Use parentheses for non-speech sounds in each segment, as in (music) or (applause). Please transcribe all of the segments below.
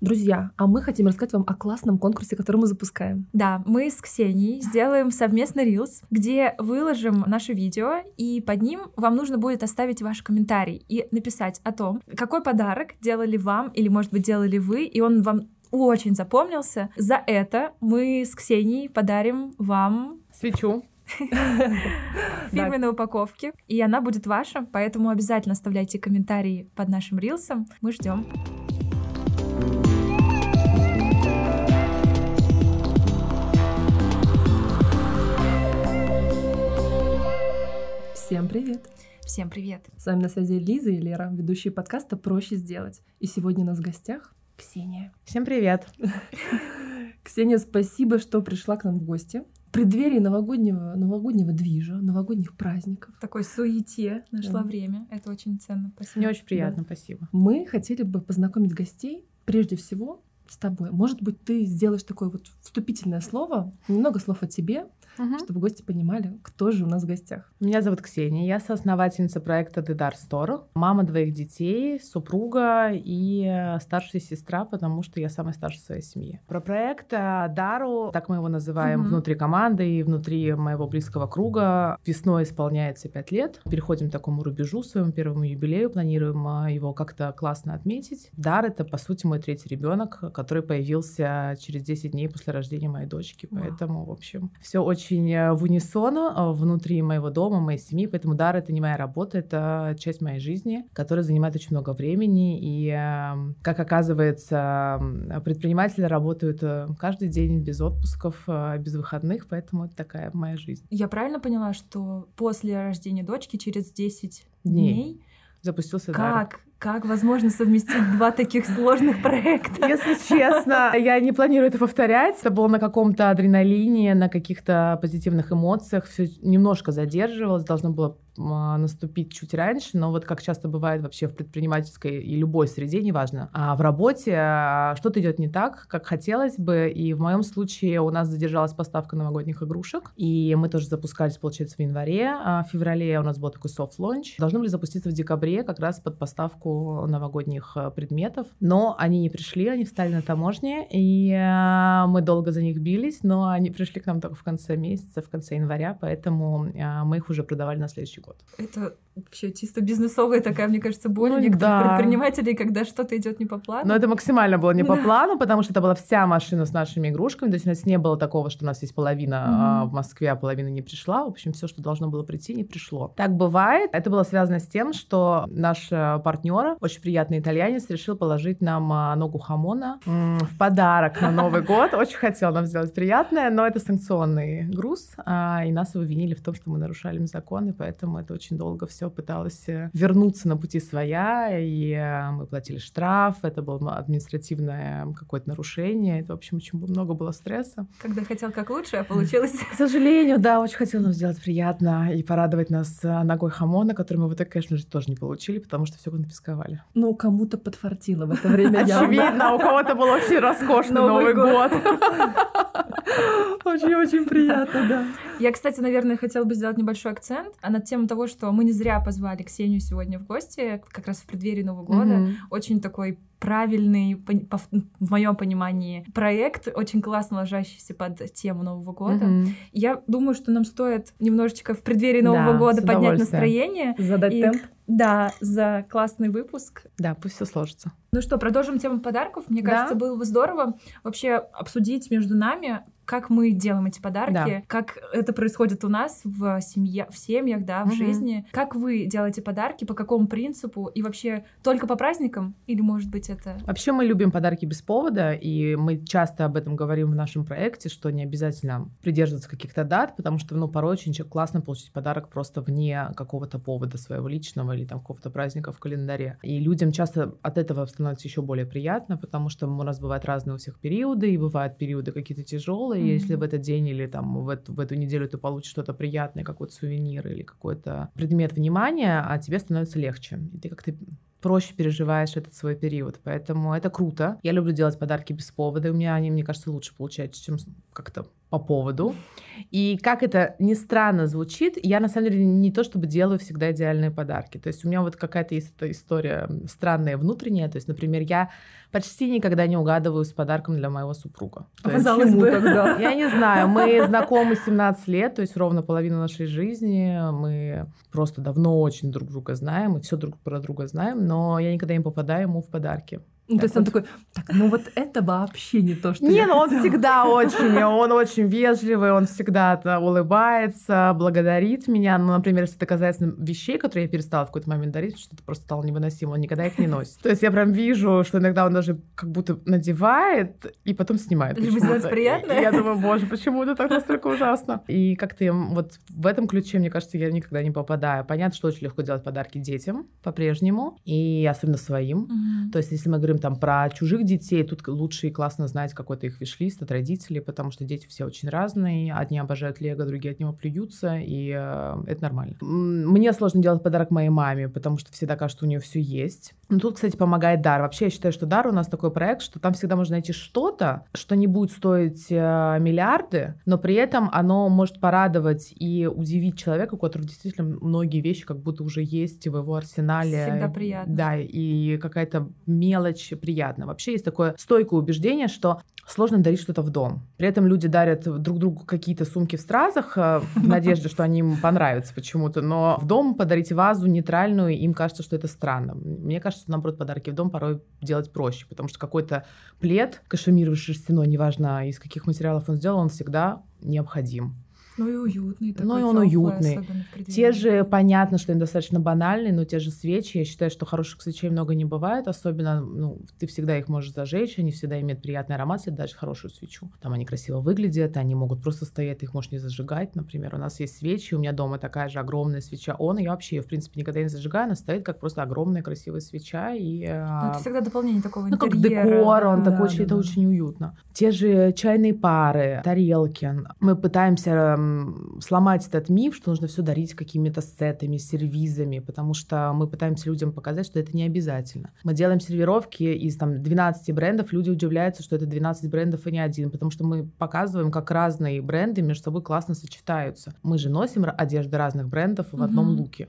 Друзья, а мы хотим рассказать вам о классном конкурсе, который мы запускаем. Да, мы с Ксенией сделаем совместный рилс, где выложим наше видео, и под ним вам нужно будет оставить ваш комментарий и написать о том, какой подарок делали вам или, может быть, делали вы, и он вам очень запомнился. За это мы с Ксенией подарим вам свечу (laughs) фирменной упаковке, и она будет ваша, поэтому обязательно оставляйте комментарии под нашим рилсом. Мы ждем. Всем привет! Всем привет! С вами на связи Лиза и Лера, ведущие подкаста «Проще сделать». И сегодня у нас в гостях Ксения. Всем привет! (laughs) Ксения, спасибо, что пришла к нам в гости. В преддверии новогоднего, новогоднего движа, новогодних праздников. В такой суете нашло да. время. Это очень ценно. Спасибо. Мне очень приятно, да. спасибо. Мы хотели бы познакомить гостей прежде всего с тобой. Может быть, ты сделаешь такое вот вступительное слово, немного слов о тебе, угу. чтобы гости понимали, кто же у нас в гостях. Меня зовут Ксения, я соосновательница проекта The Dar Store, мама двоих детей, супруга и старшая сестра, потому что я самая старшая в своей семье. Про проект э, Дару, так мы его называем угу. внутри команды и внутри моего близкого круга, весной исполняется пять лет. Переходим к такому рубежу, своему первому юбилею, планируем э, его как-то классно отметить. Дар — это, по сути, мой третий ребенок, который появился через 10 дней после рождения моей дочки. Поэтому, в общем, все очень очень э, в унисон э, внутри моего дома, моей семьи, поэтому дар — это не моя работа, это часть моей жизни, которая занимает очень много времени, и, эм, как оказывается, предприниматели работают э, каждый день без отпусков, без выходных, поэтому это такая моя жизнь. Я правильно поняла, что после рождения дочки через 10 дней, дней запустился как дар. Как возможно совместить два таких сложных проекта? Если честно, я не планирую это повторять. Это было на каком-то адреналине, на каких-то позитивных эмоциях. Все немножко задерживалось, должно было а, наступить чуть раньше, но вот как часто бывает вообще в предпринимательской и любой среде, неважно, а в работе а, что-то идет не так, как хотелось бы, и в моем случае у нас задержалась поставка новогодних игрушек, и мы тоже запускались, получается, в январе, а в феврале у нас был такой soft launch, должны были запуститься в декабре как раз под поставку новогодних а, предметов, но они не пришли, они встали на таможне, и мы долго за них бились, но они пришли к нам только в конце месяца, в конце января, поэтому мы их уже продавали на следующий год. Это вообще чисто бизнесовая такая, мне кажется, боль ну, некоторых да. предпринимателей, когда что-то идет не по плану. Но это максимально было не по плану, потому что это была вся машина с нашими игрушками. То есть у нас не было такого, что у нас есть половина mm-hmm. в Москве, а половина не пришла. В общем, все, что должно было прийти, не пришло. Так бывает. Это было связано с тем, что наш э, партнер, очень приятный итальянец, решил положить нам а, ногу хамона в подарок на Новый (laughs) год. Очень хотел нам сделать приятное, но это санкционный груз, а, и нас обвинили в том, что мы нарушали законы, поэтому это очень долго все пыталась э, вернуться на пути своя, и э, мы платили штраф, это было административное какое-то нарушение, это, в общем, очень много было стресса. Когда хотел как лучше, а получилось... К сожалению, да, очень хотел нам сделать приятно и порадовать нас э, ногой хамона, который мы в итоге, конечно же, тоже не получили, потому что все конфисковали. Ну, кому-то подфартило в это время Очевидно, у кого-то был очень роскошный Новый год. Очень-очень приятно, да. Я, кстати, наверное, хотела бы сделать небольшой акцент над тем того, что мы не зря позвали Ксению сегодня в гости, как раз в преддверии Нового года. Очень такой правильный, в моем понимании, проект, очень классно ложащийся под тему Нового года. Mm-hmm. Я думаю, что нам стоит немножечко в преддверии Нового да, года поднять настроение. Задать и, темп. Да, за классный выпуск. Да, пусть все сложится. Ну что, продолжим тему подарков. Мне да. кажется, было бы здорово вообще обсудить между нами, как мы делаем эти подарки, да. как это происходит у нас в семье, в семьях, да, в угу. жизни. Как вы делаете подарки, по какому принципу и вообще только по праздникам или может быть это? Вообще мы любим подарки без повода и мы часто об этом говорим в нашем проекте, что не обязательно придерживаться каких-то дат, потому что ну порой очень классно получить подарок просто вне какого-то повода своего личного или там какого-то праздника в календаре. И людям часто от этого становится еще более приятно, потому что у нас бывают разные у всех периоды и бывают периоды какие-то тяжелые и если в этот день или там в эту, в эту неделю ты получишь что-то приятное, какой-то сувенир или какой-то предмет внимания, а тебе становится легче. И ты как-то проще переживаешь этот свой период. Поэтому это круто. Я люблю делать подарки без повода. И у меня они, мне кажется, лучше получаются, чем как-то по поводу. И как это ни странно звучит, я на самом деле не то чтобы делаю всегда идеальные подарки. То есть у меня вот какая-то есть эта история странная внутренняя. То есть, например, я почти никогда не угадываю с подарком для моего супруга. То Казалось бы. Тогда? (laughs) Я не знаю, мы знакомы 17 лет, то есть ровно половину нашей жизни. Мы просто давно очень друг друга знаем, и все друг про друга знаем, но я никогда не попадаю ему в подарки. Ну, то есть он такой, так, ну вот это вообще не то, что Не, ну он всегда (laughs) очень, он очень вежливый, он всегда улыбается, благодарит меня. Ну, например, если это касается вещей, которые я перестала в какой-то момент дарить, что это просто стало невыносимо, он никогда их не носит. То есть я прям вижу, что иногда он даже как будто надевает и потом снимает. Либо сделать приятно. Я думаю, боже, почему это так настолько ужасно? И как-то вот в этом ключе, мне кажется, я никогда не попадаю. Понятно, что очень легко делать подарки детям по-прежнему, и особенно своим. То есть если мы говорим там про чужих детей, тут лучше и классно знать какой-то их виш-лист от родителей, потому что дети все очень разные. Одни обожают Лего, другие от него плюются, и э, это нормально. Мне сложно делать подарок моей маме, потому что всегда кажется, что у нее все есть. Но тут, кстати, помогает дар. Вообще, я считаю, что дар у нас такой проект, что там всегда можно найти что-то, что не будет стоить э, миллиарды, но при этом оно может порадовать и удивить человека, у которого действительно многие вещи как будто уже есть в его арсенале. Всегда приятно. Да, и какая-то мелочь приятно. Вообще есть такое стойкое убеждение, что сложно дарить что-то в дом. При этом люди дарят друг другу какие-то сумки в стразах э, в надежде, что они им понравятся почему-то, но в дом подарить вазу нейтральную, им кажется, что это странно. Мне кажется, наоборот, подарки в дом порой делать проще, потому что какой-то плед кашемировый шерстяной, неважно из каких материалов он сделан, он всегда необходим. Ну и уютный. Такой ну и он уютный. Те же, понятно, что они достаточно банальные, но те же свечи, я считаю, что хороших свечей много не бывает, особенно, ну, ты всегда их можешь зажечь, они всегда имеют приятный аромат, если даже хорошую свечу. Там они красиво выглядят, они могут просто стоять, ты их можешь не зажигать, например. У нас есть свечи, у меня дома такая же огромная свеча он, и я вообще ее, в принципе, никогда не зажигаю, она стоит как просто огромная красивая свеча. И, ну, это всегда дополнение такого интерьера. Ну, как декор, он да, такой, да, очень, да, это очень уютно. Те же чайные пары, тарелки. Мы пытаемся сломать этот миф, что нужно все дарить какими-то сетами, сервизами, потому что мы пытаемся людям показать, что это не обязательно. Мы делаем сервировки из там 12 брендов, люди удивляются, что это 12 брендов и не один, потому что мы показываем, как разные бренды между собой классно сочетаются. Мы же носим одежды разных брендов в одном mm-hmm. луке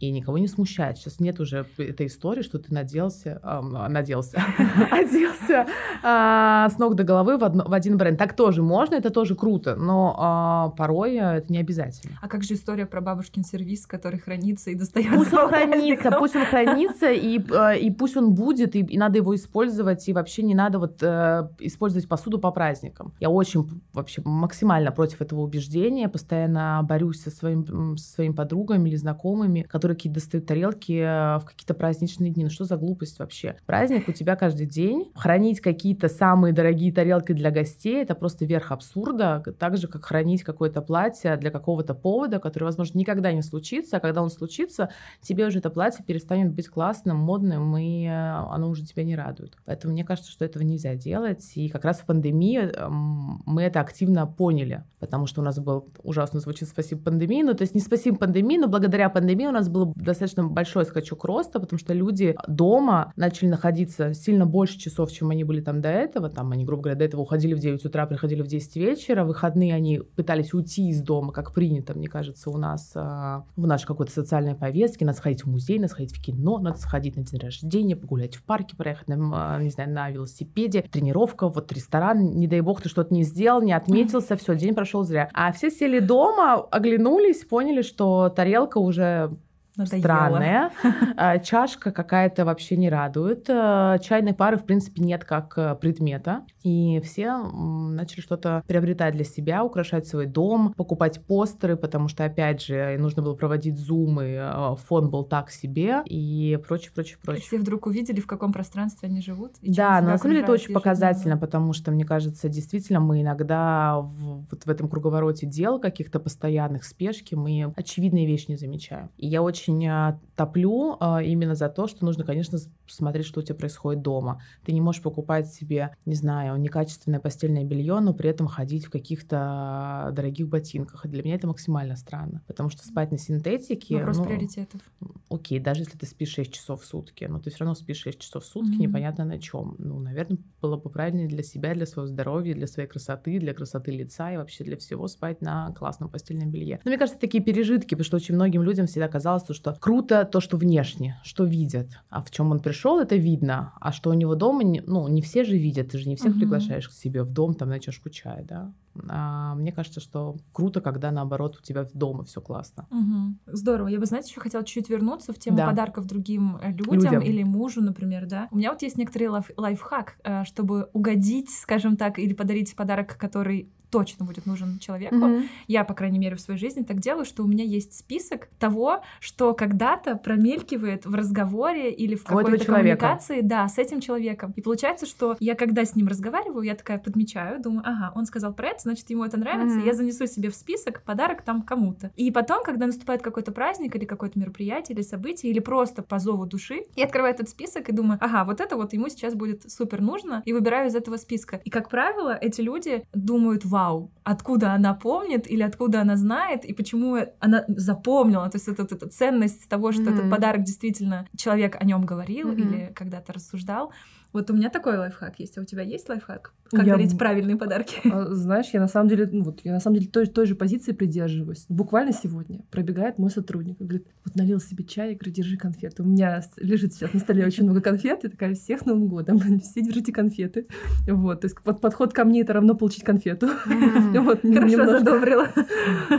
и никого не смущает. Сейчас нет уже этой истории, что ты наделся, э, наделся, (laughs) оделся э, с ног до головы в, одно, в один бренд. Так тоже можно, это тоже круто, но э, порой это не обязательно. А как же история про бабушкин сервис, который хранится и достается? Пусть он хранится, пусть он хранится, и, э, и пусть он будет, и, и надо его использовать, и вообще не надо вот э, использовать посуду по праздникам. Я очень вообще максимально против этого убеждения, постоянно борюсь со, своим, со своими подругами или знакомыми, которые какие-то достают тарелки э, в какие-то праздничные дни. Ну что за глупость вообще? Праздник у тебя каждый день. Хранить какие-то самые дорогие тарелки для гостей — это просто верх абсурда. Так же, как хранить какое-то платье для какого-то повода, который, возможно, никогда не случится. А когда он случится, тебе уже это платье перестанет быть классным, модным, и э, оно уже тебя не радует. Поэтому мне кажется, что этого нельзя делать. И как раз в пандемии эм, мы это активно поняли, потому что у нас был ужасно звучит «спасибо пандемии», ну то есть не «спасибо пандемии», но благодаря пандемии у нас был был достаточно большой скачок роста, потому что люди дома начали находиться сильно больше часов, чем они были там до этого. Там они, грубо говоря, до этого уходили в 9 утра, приходили в 10 вечера. В выходные они пытались уйти из дома, как принято, мне кажется, у нас а, в нашей какой-то социальной повестке. Надо сходить в музей, надо сходить в кино, надо сходить на день рождения, погулять в парке, проехать, на, а, не знаю, на велосипеде, тренировка, вот ресторан, не дай бог ты что-то не сделал, не отметился, все, день прошел зря. А все сели дома, оглянулись, поняли, что тарелка уже Надоело. странная. А, чашка какая-то вообще не радует. А, чайной пары, в принципе, нет как э, предмета. И все начали что-то приобретать для себя, украшать свой дом, покупать постеры, потому что, опять же, нужно было проводить зумы, э, фон был так себе и прочее, прочее, прочее. Все вдруг увидели, в каком пространстве они живут. да, на самом деле это очень показательно, потому что, мне кажется, действительно мы иногда в, вот в этом круговороте дел каких-то постоянных спешки мы очевидные вещи не замечаем. И я очень очень а, топлю а, именно за то, что нужно, конечно, смотреть, что у тебя происходит дома. Ты не можешь покупать себе, не знаю, некачественное постельное белье, но при этом ходить в каких-то дорогих ботинках. И для меня это максимально странно, потому что спать на синтетике... Вопрос ну, приоритетов. Окей, даже если ты спишь 6 часов в сутки, но ты все равно спишь 6 часов в сутки, mm-hmm. непонятно на чем. Ну, наверное, было бы правильнее для себя, для своего здоровья, для своей красоты, для красоты лица и вообще для всего спать на классном постельном белье. Но мне кажется, такие пережитки, потому что очень многим людям всегда казалось, что круто то, что внешне, что видят. А в чем он пришел, это видно. А что у него дома, ну, не все же видят. Ты же не всех угу. приглашаешь к себе в дом, там, на чашку чая, да. А мне кажется, что круто, когда наоборот у тебя дома все классно. Угу. Здорово. Я бы, знаете, еще хотела чуть-чуть вернуться в тему да. подарков другим э, людям, людям или мужу, например, да. У меня вот есть некоторый лайф лайфхак, э, чтобы угодить, скажем так, или подарить подарок, который точно будет нужен человеку. Mm-hmm. Я, по крайней мере, в своей жизни так делаю, что у меня есть список того, что когда-то промелькивает в разговоре или в какой-то коммуникации, да, с этим человеком. И получается, что я, когда с ним разговариваю, я такая подмечаю, думаю, ага, он сказал про это, значит, ему это нравится, mm-hmm. я занесу себе в список подарок там кому-то. И потом, когда наступает какой-то праздник или какое-то мероприятие или событие, или просто по зову души, я открываю этот список и думаю, ага, вот это вот ему сейчас будет супер нужно, и выбираю из этого списка. И, как правило, эти люди думают, вау, вау, откуда она помнит или откуда она знает и почему она запомнила. То есть это, это ценность того, что mm-hmm. этот подарок действительно человек о нем говорил mm-hmm. или когда-то рассуждал. Вот у меня такой лайфхак есть. А у тебя есть лайфхак? Как я... дарить правильные подарки? А, знаешь, я на самом деле, ну, вот, я на самом деле той, той же позиции придерживаюсь. Буквально сегодня пробегает мой сотрудник и говорит, вот налил себе чай, и говорит, держи конфеты. У меня лежит сейчас на столе очень много конфет, и такая, всех с Новым годом, (laughs) все держите конфеты. Вот, то есть под, подход ко мне это равно получить конфету. (laughs) Хорошо задобрила. (laughs)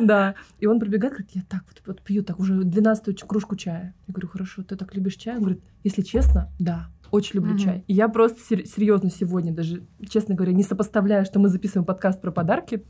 Да. И он пробегает, говорит, я так вот пью так уже двенадцатую кружку чая. Я говорю, хорошо, ты так любишь чай? Он говорит, если честно, да. Очень люблю угу. чай. И я просто сер- серьезно сегодня, даже, честно говоря, не сопоставляю, что мы записываем подкаст про подарки,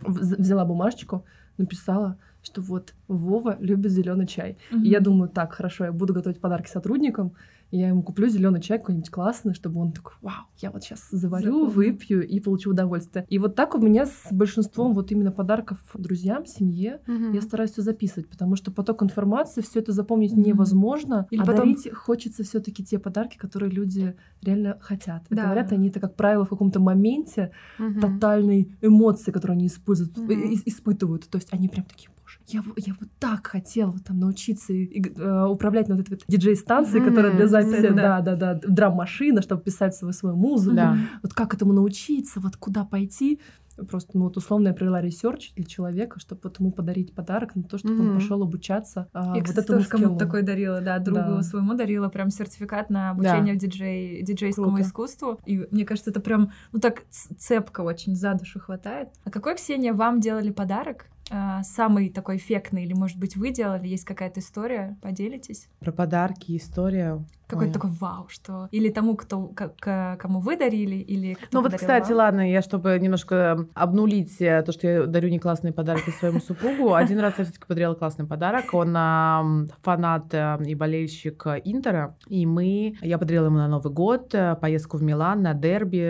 взяла бумажечку, написала, что вот Вова любит зеленый чай. Угу. И я думаю, так, хорошо, я буду готовить подарки сотрудникам, я ему куплю зеленый чай какой-нибудь классный, чтобы он такой, вау, я вот сейчас заварю, Запомню. выпью и получу удовольствие. И вот так у меня с большинством вот именно подарков друзьям, семье, угу. я стараюсь все записывать, потому что поток информации, все это запомнить угу. невозможно. Или а потом... дарить хочется все-таки те подарки, которые люди реально хотят. Да. Говорят они это, как правило, в каком-то моменте угу. тотальной эмоции, которые они используют, угу. испытывают. То есть они прям такие, я, я вот так хотела там научиться и, и, э, управлять на вот этой вот диджей-станции, mm-hmm. которая для записи, да, да, да, драм-машина, чтобы писать свою, свою музыку. Да. Вот как этому научиться, вот куда пойти. Просто, ну, вот условно я провела research для человека, чтобы ему подарить подарок на то, чтобы mm-hmm. он пошел обучаться а, Я, вот этому тоже кому такой дарила, да, другу да. своему дарила прям сертификат на обучение да. диджей, диджейскому Круто. искусству. И мне кажется, это прям, ну, так цепко очень за душу хватает. А какой, Ксения, вам делали подарок? А, самый такой эффектный, или, может быть, вы делали, есть какая-то история, поделитесь? Про подарки, история. Какой-то такой вау, что... Или тому, кто, к, кому вы дарили, или кто Ну вот, кстати, вам? ладно, я, чтобы немножко обнулить э, то, что я дарю не классные подарки своему супругу, (laughs) один раз я все таки подарила классный подарок. Он фанат э, и болельщик Интера, и мы... Я подарила ему на Новый год э, поездку в Милан на дерби,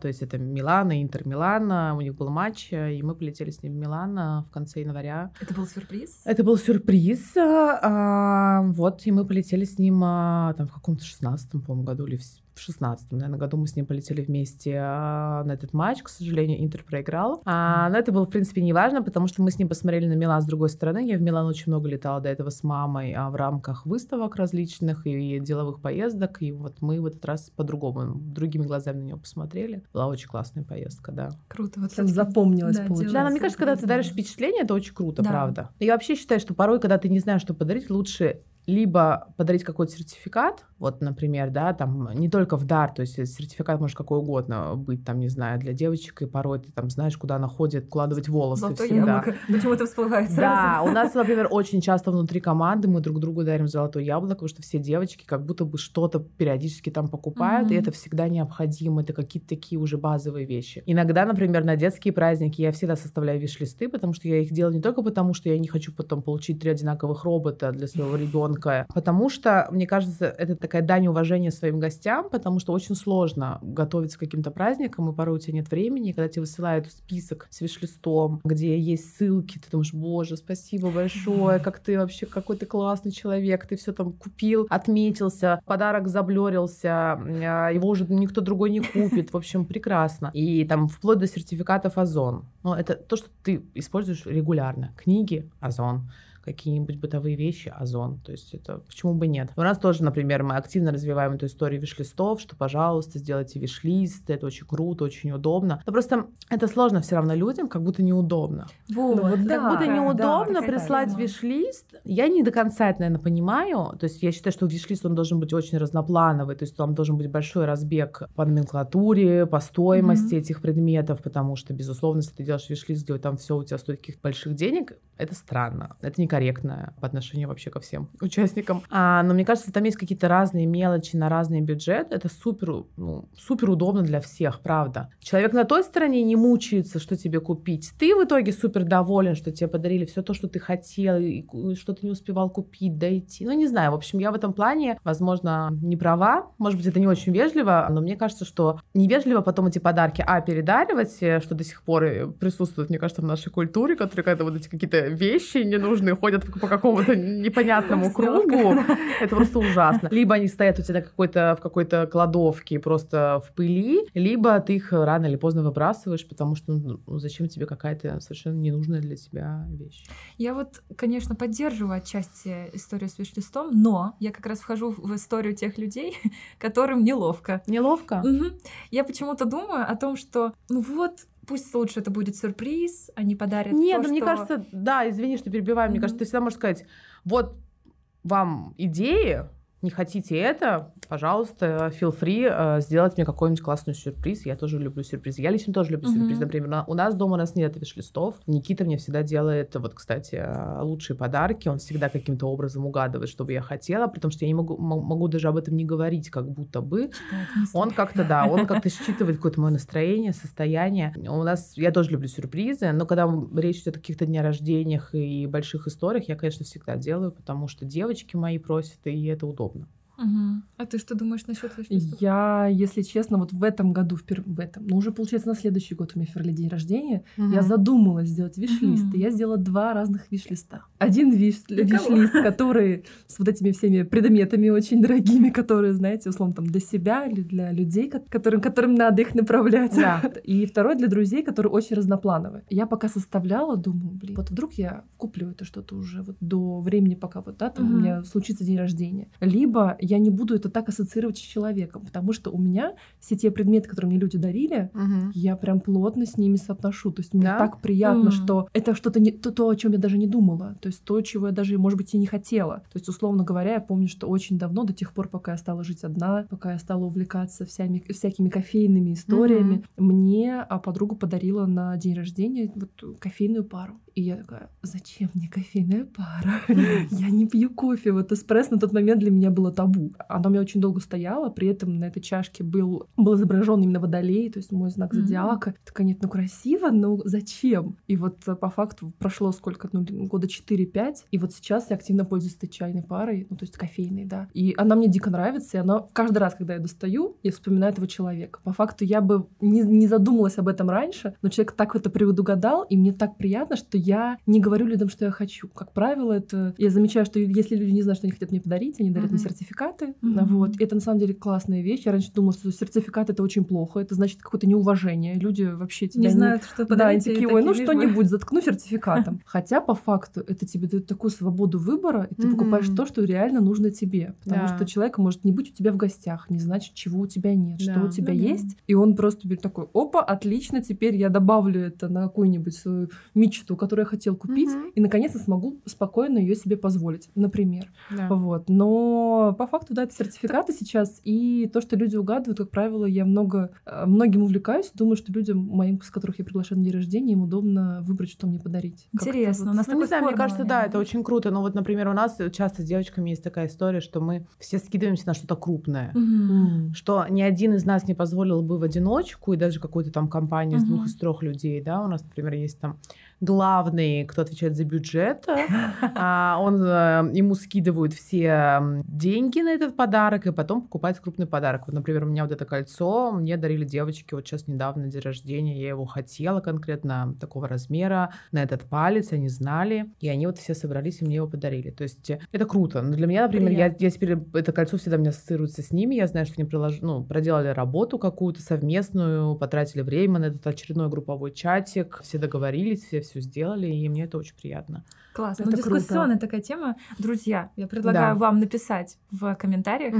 то есть это Милан и Интер Милан, у них был матч, и мы полетели с ним в Милан в конце января. Это был сюрприз? Это был сюрприз. А, вот, и мы полетели с ним а, там в каком-то шестнадцатом, по-моему, году или в в шестнадцатом, наверное, году мы с ним полетели вместе а, на этот матч. К сожалению, Интер проиграл. А, но это было, в принципе, не важно, потому что мы с ним посмотрели на Милан с другой стороны. Я в Милан очень много летала до этого с мамой а, в рамках выставок различных и деловых поездок. И вот мы в этот раз по-другому, другими глазами на него посмотрели. Была очень классная поездка, да. Круто. Вот Прям запомнилось, да, получилось. Да, но мне кажется, когда ты даришь впечатление, это очень круто, да. правда. Я вообще считаю, что порой, когда ты не знаешь, что подарить, лучше либо подарить какой-то сертификат, вот, например, да, там, не только в дар, то есть сертификат может какой угодно быть, там, не знаю, для девочек, и порой ты там знаешь, куда она ходит, укладывать волосы Золотое всегда. яблоко, почему-то всплывает сразу. Да, у нас, (laughs) например, очень часто внутри команды мы друг другу дарим золотое яблоко, потому что все девочки как будто бы что-то периодически там покупают, mm-hmm. и это всегда необходимо, это какие-то такие уже базовые вещи. Иногда, например, на детские праздники я всегда составляю виш-листы, потому что я их делаю не только потому, что я не хочу потом получить три одинаковых робота для своего ребенка, (laughs) тонкое, потому что, мне кажется, это такая дань уважения своим гостям, потому что очень сложно готовиться к каким-то праздникам, и порой у тебя нет времени, когда тебе высылают список с виш-листом, где есть ссылки, ты думаешь, боже, спасибо большое, как ты вообще, какой ты классный человек, ты все там купил, отметился, подарок заблерился, а, его уже никто другой не купит, в общем, прекрасно. И там вплоть до сертификатов Озон. Но это то, что ты используешь регулярно. Книги Озон, какие-нибудь бытовые вещи, озон. То есть это почему бы нет. У нас тоже, например, мы активно развиваем эту историю виш-листов, что, пожалуйста, сделайте виш-лист, это очень круто, очень удобно. Но просто это сложно все равно людям, как будто неудобно. Вот, ну, вот да, как будто неудобно да, прислать виш-лист. Я не до конца это, наверное, понимаю. То есть я считаю, что виш-лист, он должен быть очень разноплановый, то есть там должен быть большой разбег по номенклатуре, по стоимости mm-hmm. этих предметов, потому что, безусловно, если ты делаешь виш-лист, где там все у тебя стоит каких-то больших денег, это странно. Это не корректно по отношению вообще ко всем (laughs) участникам. А, но мне кажется, там есть какие-то разные мелочи на разный бюджет. Это супер, ну, супер удобно для всех, правда. Человек на той стороне не мучается, что тебе купить. Ты в итоге супер доволен, что тебе подарили все то, что ты хотел, и что ты не успевал купить, дойти. Ну, не знаю. В общем, я в этом плане, возможно, не права. Может быть, это не очень вежливо, но мне кажется, что невежливо потом эти подарки, а, передаривать, э, что до сих пор присутствует, мне кажется, в нашей культуре, которые когда вот эти какие-то вещи ненужные ходят по какому-то непонятному кругу. Это просто ужасно. Либо они стоят у тебя какой-то, в какой-то кладовке просто в пыли, либо ты их рано или поздно выбрасываешь, потому что ну, зачем тебе какая-то совершенно ненужная для тебя вещь. Я вот, конечно, поддерживаю отчасти историю с виш-листом, но я как раз вхожу в историю тех людей, (laughs) которым неловко. Неловко? Угу. Я почему-то думаю о том, что ну вот Пусть лучше это будет сюрприз, они подарят. Нет, то, ну, мне что... кажется, да, извини, что перебиваю, mm-hmm. мне кажется, ты всегда можешь сказать, вот вам идеи, не хотите это, пожалуйста, feel free э, сделать мне какой-нибудь классный сюрприз. Я тоже люблю сюрпризы. Я лично тоже люблю mm-hmm. сюрприз. Например, у нас дома у нас нет виш-листов. Никита мне всегда делает, вот, кстати, э, лучшие подарки. Он всегда каким-то образом угадывает, что бы я хотела, потому что я не могу, могу даже об этом не говорить, как будто бы. Он как-то, да, он как-то считывает какое-то мое настроение, состояние. У нас, я тоже люблю сюрпризы, но когда речь идет о каких-то дня рождениях и больших историях, я, конечно, всегда делаю, потому что девочки мои просят, и это удобно подробно. Угу. А ты что думаешь насчет? Я, если честно, вот в этом году, впер... в этом, ну уже получается на следующий год у меня в феврале день рождения, угу. я задумалась сделать виш-лист, угу. и я сделала два разных виш-листа. Один виш... виш-лист, который с вот этими всеми предметами очень дорогими, которые, знаете, условно там для себя или для людей, которым, которым надо их направлять. Да. (laughs) И второй для друзей, который очень разноплановый. Я пока составляла, думаю, блин, вот вдруг я куплю это что-то уже вот до времени, пока вот, да, там угу. у меня случится день рождения. Либо я не буду это так ассоциировать с человеком, потому что у меня все те предметы, которые мне люди дарили, угу. я прям плотно с ними соотношу. То есть мне да? так приятно, угу. что это что-то не то, то, о чем я даже не думала. То есть то, чего я даже, может быть, и не хотела. То есть, условно говоря, я помню, что очень давно, до тех пор, пока я стала жить одна, пока я стала увлекаться всякими, всякими кофейными историями, угу. мне а подруга подарила на день рождения вот кофейную пару. И я такая, зачем мне кофейная пара? (laughs) я не пью кофе. Вот эспрессо на тот момент для меня было табу. Оно у меня очень долго стояло, при этом на этой чашке был, был изображен именно водолей, то есть мой знак зодиака. Mm-hmm. Такая, нет, ну красиво, но зачем? И вот э, по факту прошло сколько, ну, года 4-5, и вот сейчас я активно пользуюсь этой чайной парой, ну, то есть кофейной, да. И она мне дико нравится, и она каждый раз, когда я достаю, я вспоминаю этого человека. По факту я бы не, не задумалась об этом раньше, но человек так это предугадал, и мне так приятно, что я не говорю людям, что я хочу. Как правило, это... Я замечаю, что если люди не знают, что они хотят мне подарить, они дарят mm-hmm. мне сертификаты. Mm-hmm. Вот. И это на самом деле классная вещь. Я раньше думала, что сертификат это очень плохо. Это значит какое-то неуважение. Люди вообще тебя не, не... знают, что подарить. Да, и такие, ой, ну что-нибудь, заткну сертификатом. (laughs) Хотя по факту это тебе дает такую свободу выбора, и ты покупаешь то, что реально нужно тебе. Потому что человек может не быть у тебя в гостях, не значит, чего у тебя нет, что у тебя есть. И он просто такой, опа, отлично, теперь я добавлю это на какую-нибудь свою мечту, которую я хотел купить, и наконец-то смогу спокойно ее себе позволить, например. Да. Вот. Но по факту, да, это сертификаты сейчас, и то, что люди угадывают, как правило, я много, э, многим увлекаюсь, думаю, что людям моим, с которых я приглашаю на день рождения, им удобно выбрать, что мне подарить. Интересно. Вот. У нас ну, не знаю, мне кажется, да, это очень круто. Но вот, например, у нас часто с девочками есть такая история, что мы все скидываемся на что-то крупное, угу. что ни один из нас не позволил бы в одиночку, и даже какую-то там компанию угу. из двух, из трех людей, да, у нас, например, есть там главный, кто отвечает за бюджет. (laughs) А, он, э, ему скидывают все деньги на этот подарок, и потом покупает крупный подарок. Вот, например, у меня вот это кольцо мне дарили девочки вот сейчас недавно на день рождения. Я его хотела конкретно такого размера, на этот палец, они знали. И они вот все собрались и мне его подарили. То есть э, это круто. Но для меня, например, я, я теперь это кольцо всегда мне ассоциируется с ними. Я знаю, что они прилож... ну, проделали работу какую-то совместную, потратили время на этот очередной групповой чатик. Все договорились, все все сделали, и мне это очень приятно. Классно. Это ну, дискуссионная такая тема. Друзья, я предлагаю да. вам написать в комментариях,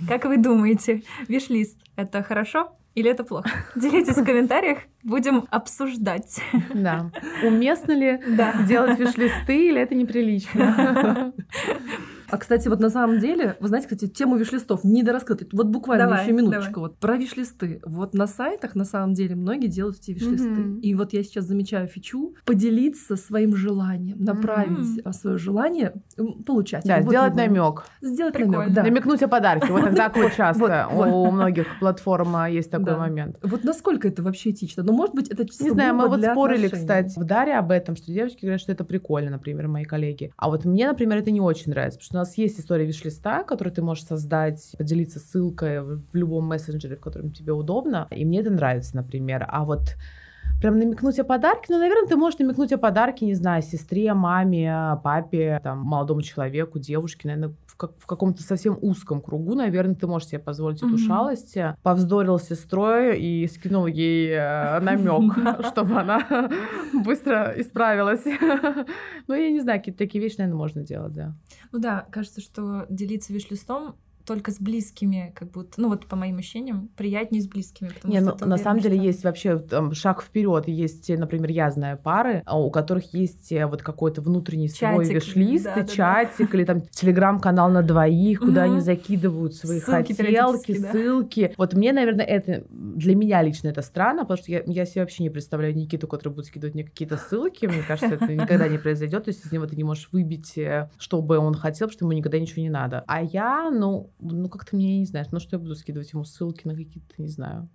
(laughs) как вы думаете, виш-лист — это хорошо или это плохо? Делитесь в комментариях, будем обсуждать. Да. Уместно ли да. делать виш-листы или это неприлично? (laughs) А, кстати, вот на самом деле, вы знаете, кстати, тему виш-листов не дораскрыта. Вот буквально давай, еще минуточку. Давай. Вот про виш-листы. Вот на сайтах, на самом деле, многие делают эти виш-листы. Mm-hmm. И вот я сейчас замечаю фичу поделиться своим желанием, направить mm-hmm. свое желание получать. Да, вот сделать намек. Сделать намек, да. Намекнуть о подарке. Вот так (laughs) вот часто у многих платформ а, есть такой момент. Вот насколько это вообще этично? Но, может быть, это Не знаю, мы вот спорили, кстати, в Даре об этом, что девочки говорят, что это прикольно, например, мои коллеги. А вот мне, например, это не очень нравится, потому что нас есть история виш-листа, который ты можешь создать, поделиться ссылкой в любом мессенджере, в котором тебе удобно. И мне это нравится, например. А вот прям намекнуть о подарке, ну, наверное, ты можешь намекнуть о подарке, не знаю, сестре, маме, папе, там, молодому человеку, девушке, наверное, в, как, в каком-то совсем узком кругу, наверное, ты можешь себе позволить mm-hmm. эту шалость. Повздорил с сестрой и скинул ей э, намек, (laughs) чтобы она (laughs) быстро исправилась. (laughs) Ну, я не знаю, какие-то такие вещи, наверное, можно делать, да. Ну да, кажется, что делиться виш-листом только с близкими, как будто, ну вот по моим ощущениям, приятнее с близкими. Не, ну, на самом деле что... есть вообще там, шаг вперед. Есть, например, я знаю пары, а, у которых есть э, вот какой-то внутренний чатик, свой виш-лист, да, чатик да. или там телеграм-канал на двоих, куда они закидывают свои ссылки хотелки, ссылки. Вот мне, наверное, это для меня лично это странно, потому что я, я себе вообще не представляю Никиту, который будет скидывать мне какие-то ссылки. Мне кажется, это никогда не произойдет. То есть из него ты не можешь выбить, э, что бы он хотел, потому что ему никогда ничего не надо. А я, ну, ну как-то мне, не знаю, ну что я буду скидывать ему ссылки на какие-то, не знаю,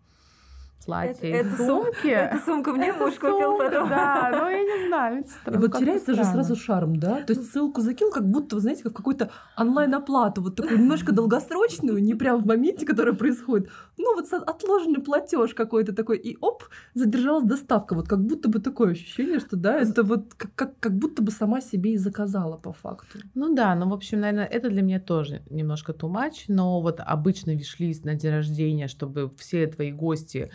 платье это, это сумки. Эту сумку мне это муж купил потом. Да, ну я не знаю. Странно, вот теряется же сразу шарм, да? То есть ссылку закинул, как будто, вы знаете, как какую-то онлайн-оплату, вот такую немножко долгосрочную, не прям в моменте, которая происходит. Ну вот отложенный платеж какой-то такой, и оп, задержалась доставка. Вот как будто бы такое ощущение, что да, это вот как, как, как будто бы сама себе и заказала по факту. Ну да, ну в общем, наверное, это для меня тоже немножко too much, но вот обычный виш-лист на день рождения, чтобы все твои гости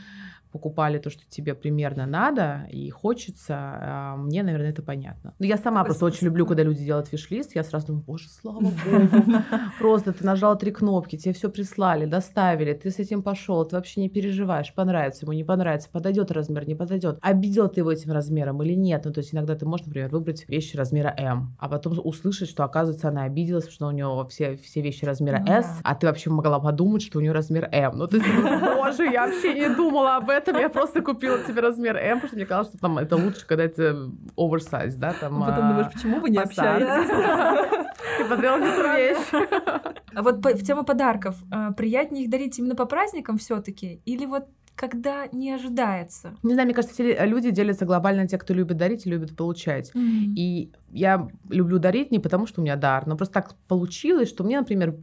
покупали то, что тебе примерно надо и хочется, а, мне, наверное, это понятно. Но я сама просто очень люблю, когда люди делают виш-лист, я сразу думаю, боже, слава богу, просто ты нажал три кнопки, тебе все прислали, доставили, ты с этим пошел, ты вообще не переживаешь, понравится ему, не понравится, подойдет размер, не подойдет, обидел ты его этим размером или нет, ну то есть иногда ты можешь, например, выбрать вещи размера М, а потом услышать, что оказывается она обиделась, что у нее все, все вещи размера S, а ты вообще могла подумать, что у нее размер М, ну ты боже, я вообще не думала об этом, этом я просто купила тебе размер М, потому что мне казалось, что там это лучше, когда это оверсайз, да, там. А потом думаешь, почему вы не общаетесь? Ты подвел не ту вещь. А вот в тему подарков, а, приятнее их дарить именно по праздникам все таки или вот когда не ожидается. Не знаю, мне кажется, все люди делятся глобально те, кто любит дарить и любит получать. Mm-hmm. И я люблю дарить не потому, что у меня дар, но просто так получилось, что мне, например,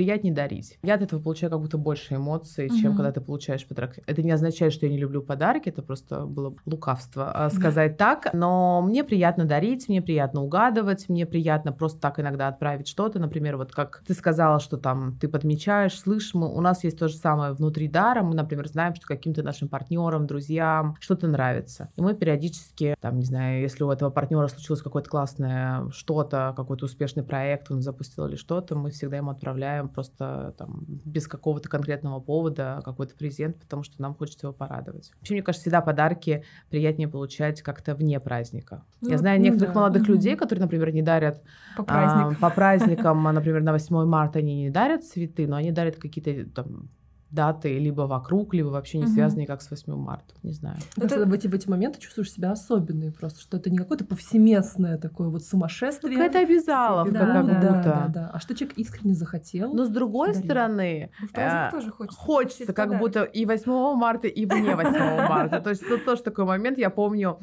приятнее дарить. Я от этого получаю как будто больше эмоций, mm-hmm. чем когда ты получаешь подарок. Это не означает, что я не люблю подарки, это просто было лукавство а, сказать так. Но мне приятно дарить, мне приятно угадывать, мне приятно просто так иногда отправить что-то. Например, вот как ты сказала, что там ты подмечаешь, слышишь, мы, у нас есть то же самое внутри дара. Мы, например, знаем, что каким-то нашим партнерам, друзьям что-то нравится. И мы периодически, там, не знаю, если у этого партнера случилось какое-то классное что-то, какой-то успешный проект, он запустил или что-то, мы всегда ему отправляем просто там без какого-то конкретного повода какой-то презент, потому что нам хочется его порадовать. Вообще, мне кажется, всегда подарки приятнее получать как-то вне праздника. Ну, Я знаю ну, некоторых да. молодых людей, которые, например, не дарят по, праздникам. А, по праздникам, (laughs) например, на 8 марта они не дарят цветы, но они дарят какие-то там даты либо вокруг, либо вообще не связаны никак с 8 марта. Не знаю. Ну, это... в, эти, в эти моменты чувствуешь себя особенной просто, что это не какое-то повсеместное такое вот сумасшествие. Ну, какая-то обязаловка да, как да, будто. Да, да, А что человек искренне захотел? Но с другой дарить. стороны... В праздник э, тоже хочется. Хочется, как подарок. будто и 8 марта, и вне 8 марта. То есть тут тоже такой момент, я помню,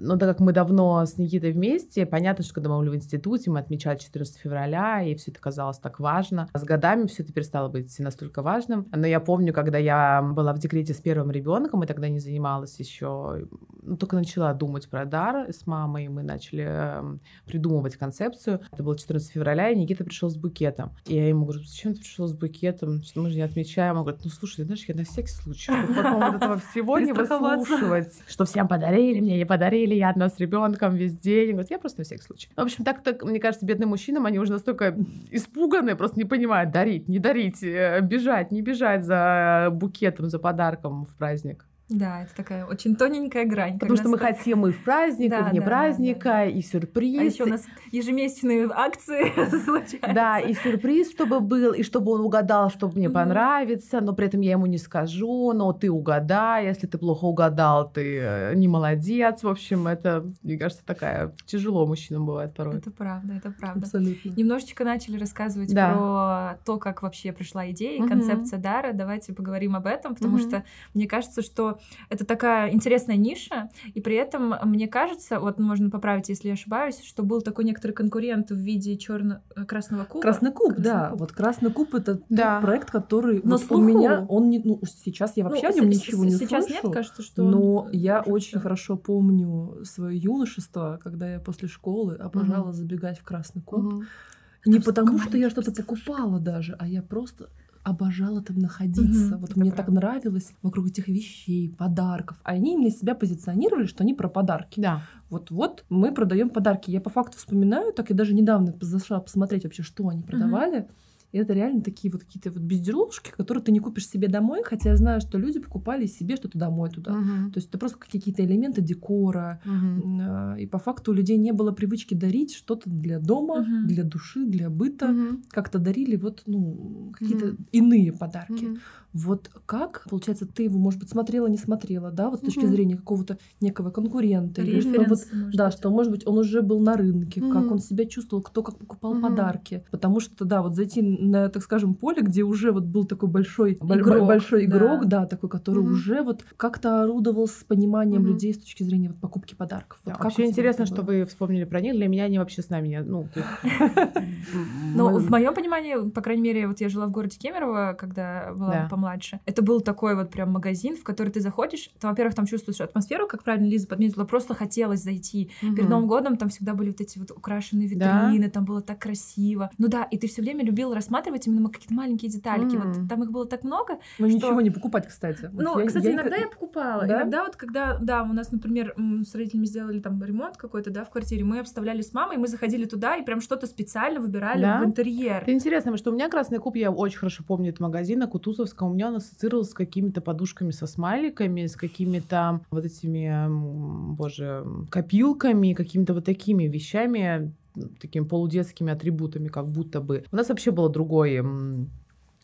но так как мы давно с Никитой вместе, понятно, что когда мы были в институте, мы отмечали 14 февраля, и все это казалось так важно. С годами все это перестало быть настолько важным. Но я помню, когда я была в декрете с первым ребенком, и тогда не занималась еще, ну, только начала думать про дар с мамой, мы начали э, придумывать концепцию. Это было 14 февраля, и Никита пришел с букетом. И я ему говорю, зачем ты пришел с букетом? Что мы же не отмечаем. Он говорит, ну слушай, знаешь, я на всякий случай, потом вот этого всего (laughs) не выслушивать, что всем подарили, мне не подарили, я одна с ребенком весь день. Говорит, я просто на всякий случай. В общем, так, так мне кажется, бедным мужчинам, они уже настолько испуганы, просто не понимают, дарить, не дарить, э, бежать, не бежать за букетом, за подарком в праздник. Да, это такая очень тоненькая грань. Потому что мы так... хотим и в праздник, да, и вне да, праздника, да, да. и сюрприз. А еще у нас ежемесячные акции (laughs) случаются. Да, и сюрприз, чтобы был, и чтобы он угадал, чтобы мне понравится, но при этом я ему не скажу, но ты угадай, если ты плохо угадал, ты э, не молодец. В общем, это, мне кажется, такая тяжело мужчинам бывает порой. Это правда, это правда. Абсолютно. Немножечко начали рассказывать да. про то, как вообще пришла идея и концепция дара. Давайте поговорим об этом, потому что мне кажется, что это такая интересная ниша, и при этом мне кажется, вот можно поправить, если я ошибаюсь, что был такой некоторый конкурент в виде черно э, красного куба. Красный куб, Красный да. Куб. Вот Красный куб это да. проект, который Но вот у меня, он не, ну сейчас я вообще ну, о нем ничего не сейчас слышу. нет, кажется, что. Но он... я очень хорошо помню свое юношество, когда я после школы обожала угу. забегать в Красный куб. Угу. Не потому, что я что-то покупала даже, а я просто обожала там находиться. Угу, вот мне правда. так нравилось вокруг этих вещей, подарков. А они именно себя позиционировали, что они про подарки. Да. Вот-вот мы продаем подарки. Я по факту вспоминаю, так я даже недавно зашла посмотреть вообще, что они продавали. Угу. И это реально такие вот какие-то вот безделушки, которые ты не купишь себе домой, хотя я знаю, что люди покупали себе что-то домой туда. Uh-huh. То есть это просто какие-то элементы декора. Uh-huh. И по факту у людей не было привычки дарить что-то для дома, uh-huh. для души, для быта. Uh-huh. Как-то дарили вот ну какие-то uh-huh. иные подарки. Uh-huh. Вот как, получается, ты его, может быть, смотрела, не смотрела, да, вот с точки угу. зрения какого-то некого конкурента, или что вот, да, быть. что, может быть, он уже был на рынке, угу. как он себя чувствовал, кто как покупал угу. подарки, потому что, да, вот зайти на, так скажем, поле, где уже вот был такой большой игрок, большой игрок, да, да такой, который угу. уже вот как-то орудовал с пониманием угу. людей с точки зрения вот покупки подарков. Да, вот вообще интересно, что вы вспомнили про них. Для меня они вообще с нами не, ну, (laughs) ну, в моем понимании, по крайней мере, вот я жила в городе Кемерово, когда была помладше. Это был такой вот прям магазин, в который ты заходишь. Ты, во-первых, там чувствуешь атмосферу, как правильно Лиза подметила, просто хотелось зайти. Перед Новым годом там всегда были вот эти вот украшенные витрины, там было так красиво. Ну да, и ты все время любил рассматривать именно какие-то маленькие детальки. Угу. Вот там их было так много. Ну что... ничего не покупать, кстати. Вот ну, я, кстати, я... иногда я покупала. Да? Иногда вот когда, да, у нас, например, с родителями сделали там ремонт какой-то, да, в квартире, мы обставляли с мамой, мы заходили туда и прям что-то специально выбирали да? в интерьер. Это интересно, потому что у меня Красный Куб, я очень хорошо помню этот магазин на Кутузовском, у меня он ассоциировался с какими-то подушками со смайликами, с какими-то вот этими, боже, копилками, какими-то вот такими вещами, такими полудетскими атрибутами, как будто бы. У нас вообще было другой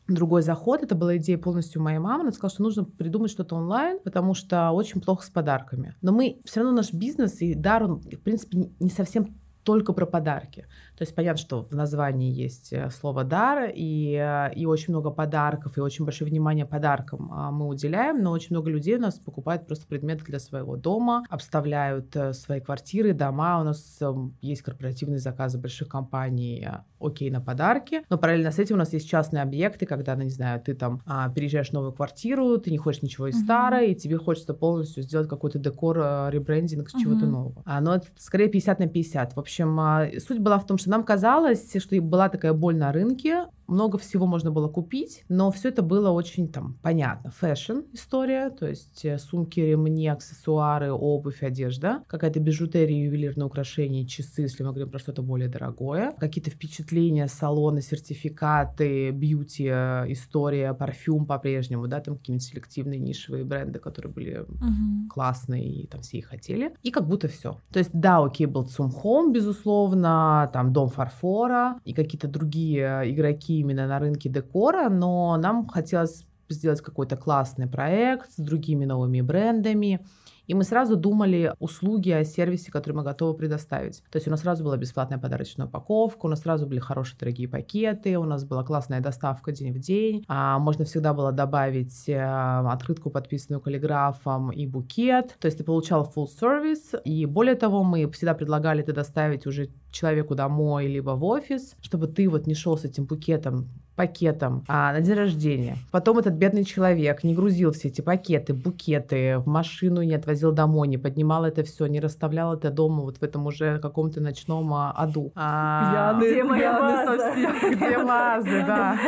другой заход. Это была идея полностью моей мамы. Она сказала, что нужно придумать что-то онлайн, потому что очень плохо с подарками. Но мы все равно наш бизнес и дар, он, в принципе, не совсем только про подарки. То есть понятно, что в названии есть э, слово «дар», и, э, и очень много подарков, и очень большое внимание подаркам а, мы уделяем, но очень много людей у нас покупают просто предметы для своего дома, обставляют э, свои квартиры, дома. У нас эм, есть корпоративные заказы больших компаний, окей, на подарки, но параллельно с этим у нас есть частные объекты, когда, ну, не знаю, ты там а, переезжаешь в новую квартиру, ты не хочешь ничего из mm-hmm. старой, и тебе хочется полностью сделать какой-то декор, ребрендинг mm-hmm. чего-то нового. А, но это скорее 50 на 50. В общем, общем, а, суть была в том, что нам казалось, что была такая боль на рынке, много всего можно было купить, но все это было очень там понятно. Fashion история, то есть э, сумки, ремни, аксессуары, обувь, одежда, какая-то бижутерия, ювелирные украшения, часы, если мы говорим про что-то более дорогое, какие-то впечатления, салоны, сертификаты, beauty, э, история, парфюм по-прежнему, да, там какие-нибудь селективные нишевые бренды, которые были угу. классные и там все их хотели. И как будто все. То есть да, окей, был Цум Home, безусловно, там Дом Фарфора и какие-то другие игроки именно на рынке декора, но нам хотелось сделать какой-то классный проект с другими новыми брендами. И мы сразу думали услуги о сервисе, который мы готовы предоставить. То есть у нас сразу была бесплатная подарочная упаковка, у нас сразу были хорошие дорогие пакеты, у нас была классная доставка день в день, а можно всегда было добавить э, открытку, подписанную каллиграфом и букет. То есть ты получал full service, и более того, мы всегда предлагали это доставить уже человеку домой, либо в офис, чтобы ты вот не шел с этим букетом пакетом а, на день рождения. Потом этот бедный человек не грузил все эти пакеты, букеты в машину, не отвозил домой, не поднимал это все, не расставлял это дома вот в этом уже каком-то ночном а, аду. А, пьяный, где моя ваза? Совсем, (laughs) где вазы, да.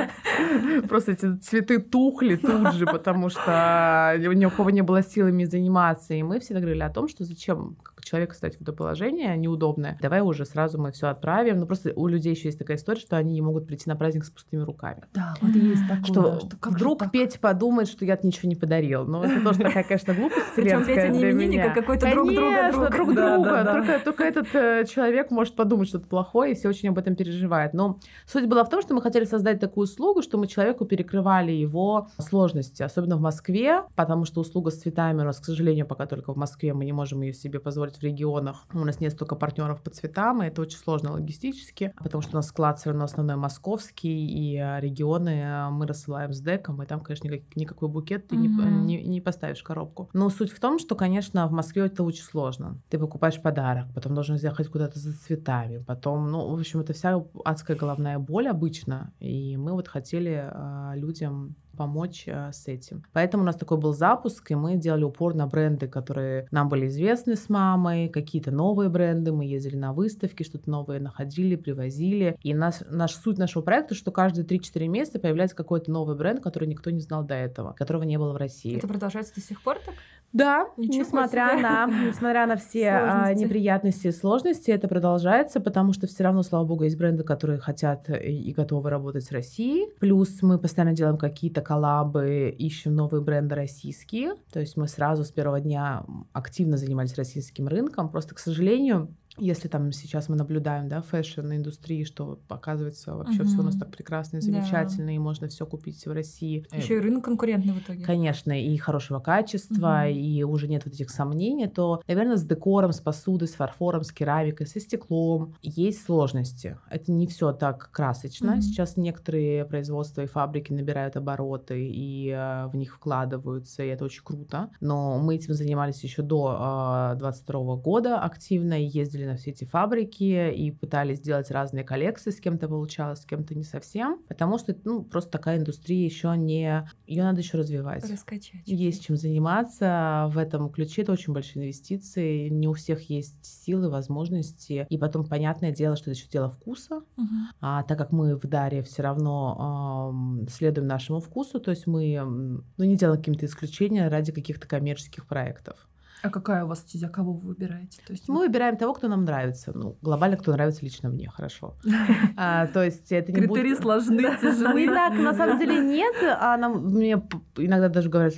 (laughs) Просто эти цветы тухли тут же, потому что у кого не было силами заниматься. И мы всегда говорили о том, что зачем человека ставить в это положение неудобное. Давай уже сразу мы все отправим. Ну просто у людей еще есть такая история, что они не могут прийти на праздник с пустыми руками. Да, вот есть такое. Что, что вдруг так? Петя подумает, что я ничего не подарил. Но это тоже такая, конечно, глупость вселенская Петя не именинник, а какой-то друг друга друг. друг друга. Только, только этот э, человек может подумать что-то плохое, и все очень об этом переживают. Но суть была в том, что мы хотели создать такую услугу, что мы человеку перекрывали его сложности, особенно в Москве, потому что услуга с цветами у нас, к сожалению, пока только в Москве, мы не можем ее себе позволить в регионах. У нас нет столько партнеров по цветам, и это очень сложно логистически, потому что у нас склад все равно основной московский, и регионы а, мы рассылаем с деком, и там, конечно, никак, никакой букет ты mm-hmm. не, не, не поставишь коробку. Но суть в том, что, конечно, в Москве это очень сложно. Ты покупаешь подарок, потом должен ехать куда-то за цветами, потом, ну, в общем, это вся адская головная боль обычно, и мы вот хотели э, людям помочь э, с этим. Поэтому у нас такой был запуск, и мы делали упор на бренды, которые нам были известны с мамой, какие-то новые бренды, мы ездили на выставки, что-то новое находили, привозили. И нас, наш суть нашего проекта, что каждые 3-4 месяца появляется какой-то новый бренд, который никто не знал до этого, которого не было в России. Это продолжается до сих пор так? Да, Ничего несмотря себе. на, несмотря на все а, сложности. неприятности и сложности, это продолжается, потому что все равно, слава богу, есть бренды, которые хотят и готовы работать с Россией. Плюс мы постоянно делаем какие-то коллабы, ищем новые бренды российские. То есть мы сразу с первого дня активно занимались российским рынком. Просто, к сожалению, если там сейчас мы наблюдаем, да, fashion-индустрии, что оказывается вообще угу. все у нас так прекрасно и замечательно, да. и можно все купить в России. Еще и рынок конкурентный в итоге. Конечно, и хорошего качества, угу. и уже нет вот этих сомнений, то, наверное, с декором, с посудой, с фарфором, с керамикой, со стеклом есть сложности. Это не все так красочно. Угу. Сейчас некоторые производства и фабрики набирают обороты и э, в них вкладываются, и это очень круто. Но мы этим занимались еще до э, 22 года активно и ездили на все эти фабрики и пытались сделать разные коллекции, с кем-то получалось, с кем-то не совсем, потому что, ну, просто такая индустрия еще не... Ее надо еще развивать. Раскачать. Есть чем заниматься. В этом ключе это очень большие инвестиции. Не у всех есть силы, возможности. И потом, понятное дело, что это еще дело вкуса. Угу. А так как мы в Даре все равно э, следуем нашему вкусу, то есть мы ну, не делаем какие-то исключения ради каких-то коммерческих проектов. А какая у вас стезя? Кого вы выбираете? То есть мы выбираем того, кто нам нравится. Ну, глобально, кто нравится лично мне, хорошо. (laughs) А, то есть это не Критерии будет... сложны, тяжелые. Не так, на самом деле нет. А нам, мне иногда даже говорят,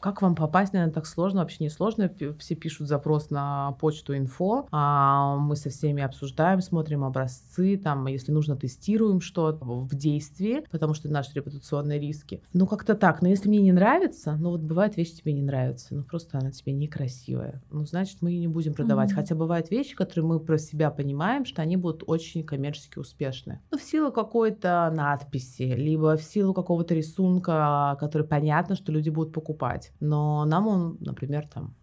как вам попасть, наверное, так сложно, вообще не сложно. Все пишут запрос на почту инфо. А мы со всеми обсуждаем, смотрим образцы, там, если нужно, тестируем что-то в действии, потому что это наши репутационные риски. Ну, как-то так. Но если мне не нравится, ну, вот бывает вещи тебе не нравятся, ну, просто она тебе некрасивая красивая, ну, значит, мы ее не будем продавать. Mm-hmm. Хотя бывают вещи, которые мы про себя понимаем, что они будут очень коммерчески успешны. Ну, в силу какой-то надписи, либо в силу какого-то рисунка, который понятно, что люди будут покупать. Но нам он, например, там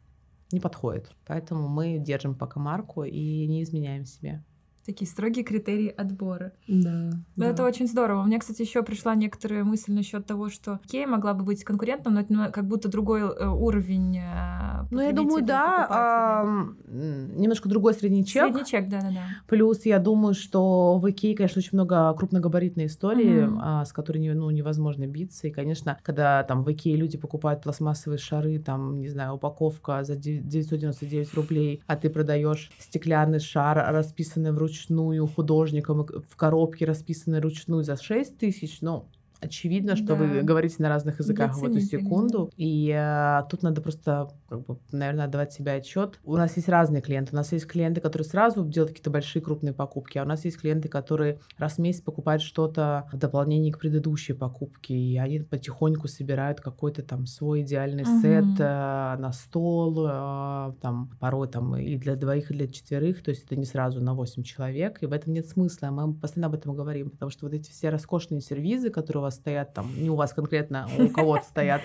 не подходит. Поэтому мы держим пока марку и не изменяем себе такие строгие критерии отбора. Да. Но да. это очень здорово. У меня, кстати, еще пришла некоторая мысль насчет того, что Кей могла бы быть конкурентом, но это как будто другой э, уровень. Э, ну, я думаю, да. А, немножко другой средний чек. Средний чек, да, да, да. Плюс я думаю, что в Икее, конечно, очень много крупногабаритной истории, угу. а, с которой ну, невозможно биться. И, конечно, когда там в Икее люди покупают пластмассовые шары, там, не знаю, упаковка за 999 рублей, а ты продаешь стеклянный шар, расписанный вручную вручную художником в коробке, расписанной ручную за 6 тысяч, ну, очевидно, что да. вы говорите на разных языках в эту секунду. И э, тут надо просто, как бы, наверное, отдавать себе отчет. У нас есть разные клиенты. У нас есть клиенты, которые сразу делают какие-то большие крупные покупки, а у нас есть клиенты, которые раз в месяц покупают что-то в дополнение к предыдущей покупке, и они потихоньку собирают какой-то там свой идеальный угу. сет э, на стол, э, там порой там и для двоих, и для четверых, то есть это не сразу на 8 человек, и в этом нет смысла. Мы постоянно об этом говорим, потому что вот эти все роскошные сервизы, которые у вас стоят там, не у вас конкретно, а у кого-то (laughs) стоят,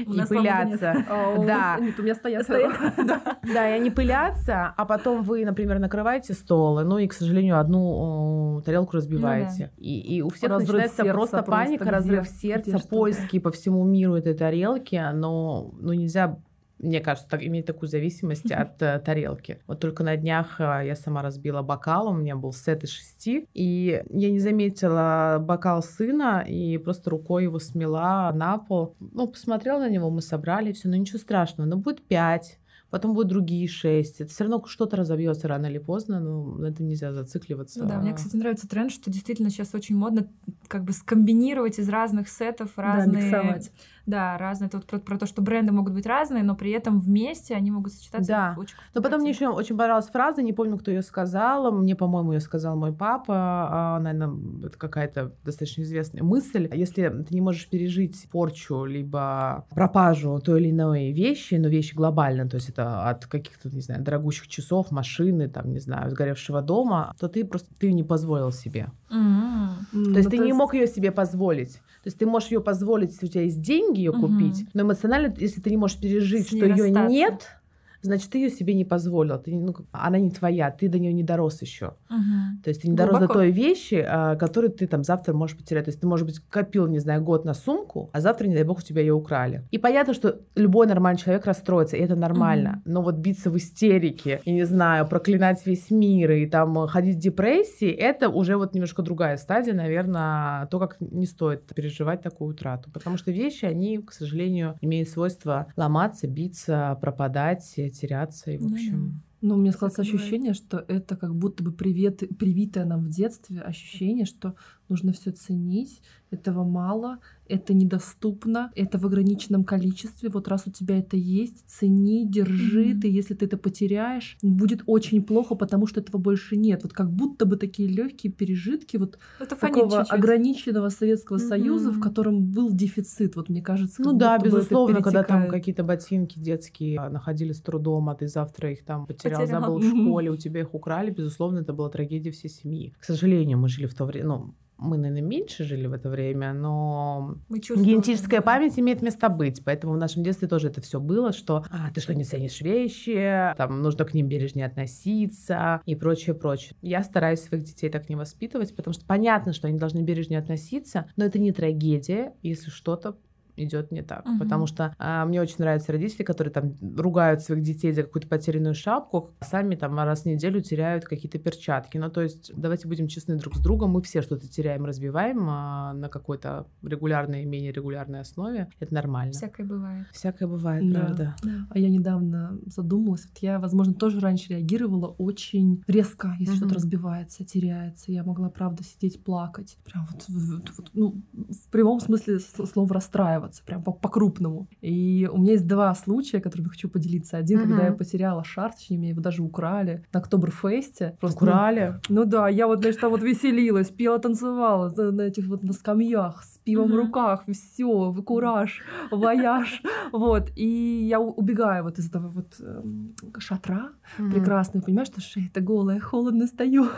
и пылятся. А, да. Нет, у меня стоят. (laughs) Да, и они пылятся, а потом вы, например, накрываете стол, ну и, к сожалению, одну тарелку разбиваете. И у всех начинается просто паника, разрыв сердца, поиски по всему миру этой тарелки, но ну, нельзя мне кажется, так, иметь такую зависимость от э, тарелки. Вот только на днях э, я сама разбила бокал, у меня был сет из шести, и я не заметила бокал сына, и просто рукой его смела на пол. Ну, посмотрела на него, мы собрали, все, ну ничего страшного, но будет пять потом будут другие шесть. Это все равно что-то разобьется рано или поздно, но на этом нельзя зацикливаться. Ну, да, мне, кстати, нравится тренд, что действительно сейчас очень модно как бы скомбинировать из разных сетов разные... Да, миксовать. Да, разные. Тут про, про то, что бренды могут быть разные, но при этом вместе они могут сочетаться. Да. Очень но потом мне еще очень понравилась фраза, не помню, кто ее сказал. Мне, по-моему, ее сказал мой папа. А, наверное, это какая-то достаточно известная мысль. Если ты не можешь пережить порчу либо пропажу той или иной вещи, но вещи глобально, то есть это от каких-то, не знаю, дорогущих часов, машины, там, не знаю, сгоревшего дома, то ты просто ты не позволил себе. Mm-hmm. То есть ты не мог ее себе позволить. То есть ты можешь ее позволить, если у тебя есть деньги ее купить, но эмоционально, если ты не можешь пережить, что ее нет, значит, ты ее себе не позволил. Ты, ну, она не твоя, ты до нее не дорос еще. Угу. То есть ты не Глубоко. дорос до той вещи, а, которую ты там завтра можешь потерять. То есть ты, может быть, копил, не знаю, год на сумку, а завтра, не дай бог, у тебя ее украли. И понятно, что любой нормальный человек расстроится, и это нормально. Угу. Но вот биться в истерике, и не знаю, проклинать весь мир и там ходить в депрессии, это уже вот немножко другая стадия, наверное, то, как не стоит переживать такую утрату. Потому что вещи, они, к сожалению, имеют свойство ломаться, биться, пропадать, теряться. И, в общем, ну, мне складывается ощущение, что это как будто бы привет, привитое нам в детстве ощущение, что нужно все ценить, этого мало, это недоступно, это в ограниченном количестве. Вот раз у тебя это есть, цени, держи, mm-hmm. ты, если ты это потеряешь, будет очень плохо, потому что этого больше нет. Вот как будто бы такие легкие пережитки вот это такого ограниченного Советского mm-hmm. Союза, в котором был дефицит. Вот мне кажется, ну да, безусловно, когда там какие-то ботинки детские а, находились с трудом, а ты завтра их там потерял, потерял. забыл mm-hmm. в школе, у тебя их украли, безусловно, это была трагедия всей семьи. К сожалению, мы жили в то время, ну мы, наверное, меньше жили в это время, но генетическая память имеет место быть. Поэтому в нашем детстве тоже это все было, что а, ты что, не ценишь вещи, там нужно к ним бережнее относиться и прочее, прочее. Я стараюсь своих детей так не воспитывать, потому что понятно, что они должны бережнее относиться, но это не трагедия, если что-то идет не так. Угу. Потому что а, мне очень нравятся родители, которые там ругают своих детей за какую-то потерянную шапку, а сами там раз в неделю теряют какие-то перчатки. Ну, то есть, давайте будем честны друг с другом, мы все что-то теряем, разбиваем а, на какой-то регулярной и менее регулярной основе. Это нормально. Всякое бывает. Всякое бывает, да. правда. Да. А я недавно задумалась, вот я, возможно, тоже раньше реагировала очень резко, если угу. что-то разбивается, теряется. Я могла, правда, сидеть плакать. Прям вот, вот, вот ну, в прямом смысле слова расстраиваться жаловаться, прям по-крупному. И у меня есть два случая, которыми я хочу поделиться. Один, угу. когда я потеряла шар, точнее, меня его даже украли на Октоберфесте. Просто, украли? Ну, ну да, я вот, значит, там вот веселилась, пела, танцевала на этих вот на скамьях с пивом угу. в руках, все, кураж, вояж. Вот, и я убегаю вот из этого вот эм, шатра прекрасного, понимаешь, что шея-то голая, холодно стою.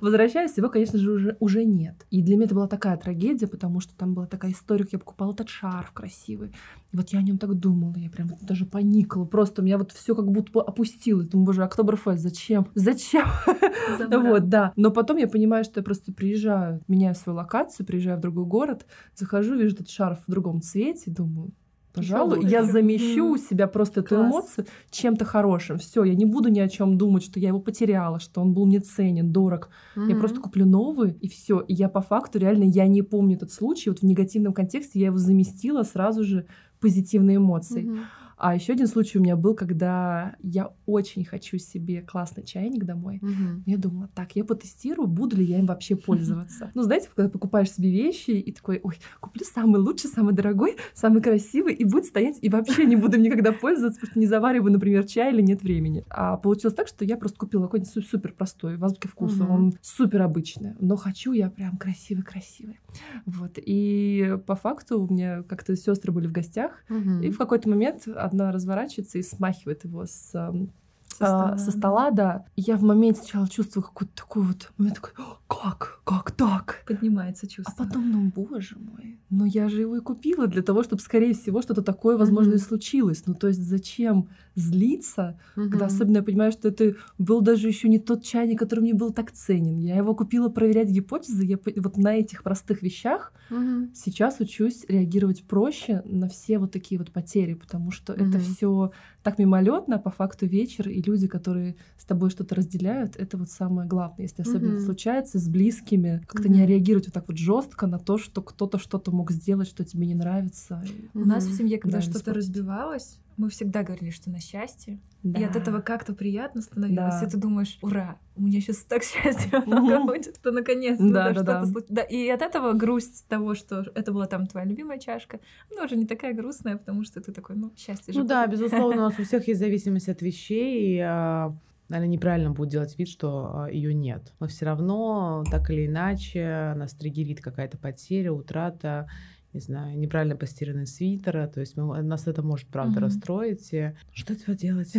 Возвращаюсь, его, конечно же, уже, уже нет. И для меня это была такая трагедия, потому что там была такая история, как я покупала этот шар, шарф красивый. И вот я о нем так думала, я прям вот даже поникла. Просто у меня вот все как будто опустилось. Думаю, боже, Октоберфест, зачем? Зачем? Вот, да. Но потом я понимаю, что я просто приезжаю, меняю свою локацию, приезжаю в другой город, захожу, вижу этот шарф в другом цвете, думаю, пожалуй, я замещу у себя просто эту эмоцию чем-то хорошим. Все, я не буду ни о чем думать, что я его потеряла, что он был мне ценен, дорог. Я просто куплю новый и все. И я по факту реально я не помню этот случай. Вот в негативном контексте я его заместила сразу же позитивной эмоцией. А еще один случай у меня был, когда я очень хочу себе классный чайник домой. Угу. Я думала, так, я потестирую, буду ли я им вообще (laughs) пользоваться. Ну, знаете, когда покупаешь себе вещи и такой, ой, куплю самый лучший, самый дорогой, самый красивый, и будет стоять, и вообще не буду никогда пользоваться, потому что не завариваю, например, чай или нет времени. А получилось так, что я просто купила какой-нибудь супер простой, в азбуке вкуса, угу. он супер обычный, но хочу я прям красивый-красивый. Вот. И по факту у меня как-то сестры были в гостях, угу. и в какой-то момент одна разворачивается и смахивает его с со а, стола, со стола да. И я в моменте сначала чувствую какой-то такой вот момент такой, как, как так? Поднимается чувство. А потом, ну, боже мой, ну я же его и купила для того, чтобы, скорее всего, что-то такое, возможно, mm-hmm. и случилось. Ну, то есть зачем злиться, mm-hmm. когда особенно я понимаю, что это был даже еще не тот чайник, который мне был так ценен. Я его купила проверять гипотезы, я вот на этих простых вещах mm-hmm. сейчас учусь реагировать проще на все вот такие вот потери, потому что mm-hmm. это все так мимолетно, по факту вечер, и люди, которые с тобой что-то разделяют, это вот самое главное. Если особенно mm-hmm. случается с близкими, как-то mm-hmm. не реагировать вот так вот жестко на то, что кто-то что-то мог сделать, что тебе не нравится. У нас в семье, когда да, что-то разбивалось, мы всегда говорили, что на счастье. Да. И от этого как-то приятно становилось. Да. И ты думаешь, ура, у меня сейчас так счастье (laughs) будет, что наконец-то да, да, что-то случилось. Да, и от этого грусть того, что это была там твоя любимая чашка, она уже не такая грустная, потому что ты такой, ну, счастье же. Ну да, безусловно, у нас у (laughs) всех есть зависимость от вещей, и а, наверное, неправильно будет делать вид, что а, ее нет. Но все равно, так или иначе, нас триггерит какая-то потеря, утрата не знаю, неправильно постиранный свитера, то есть мы, нас это может, правда, mm-hmm. расстроить. И что этого делать?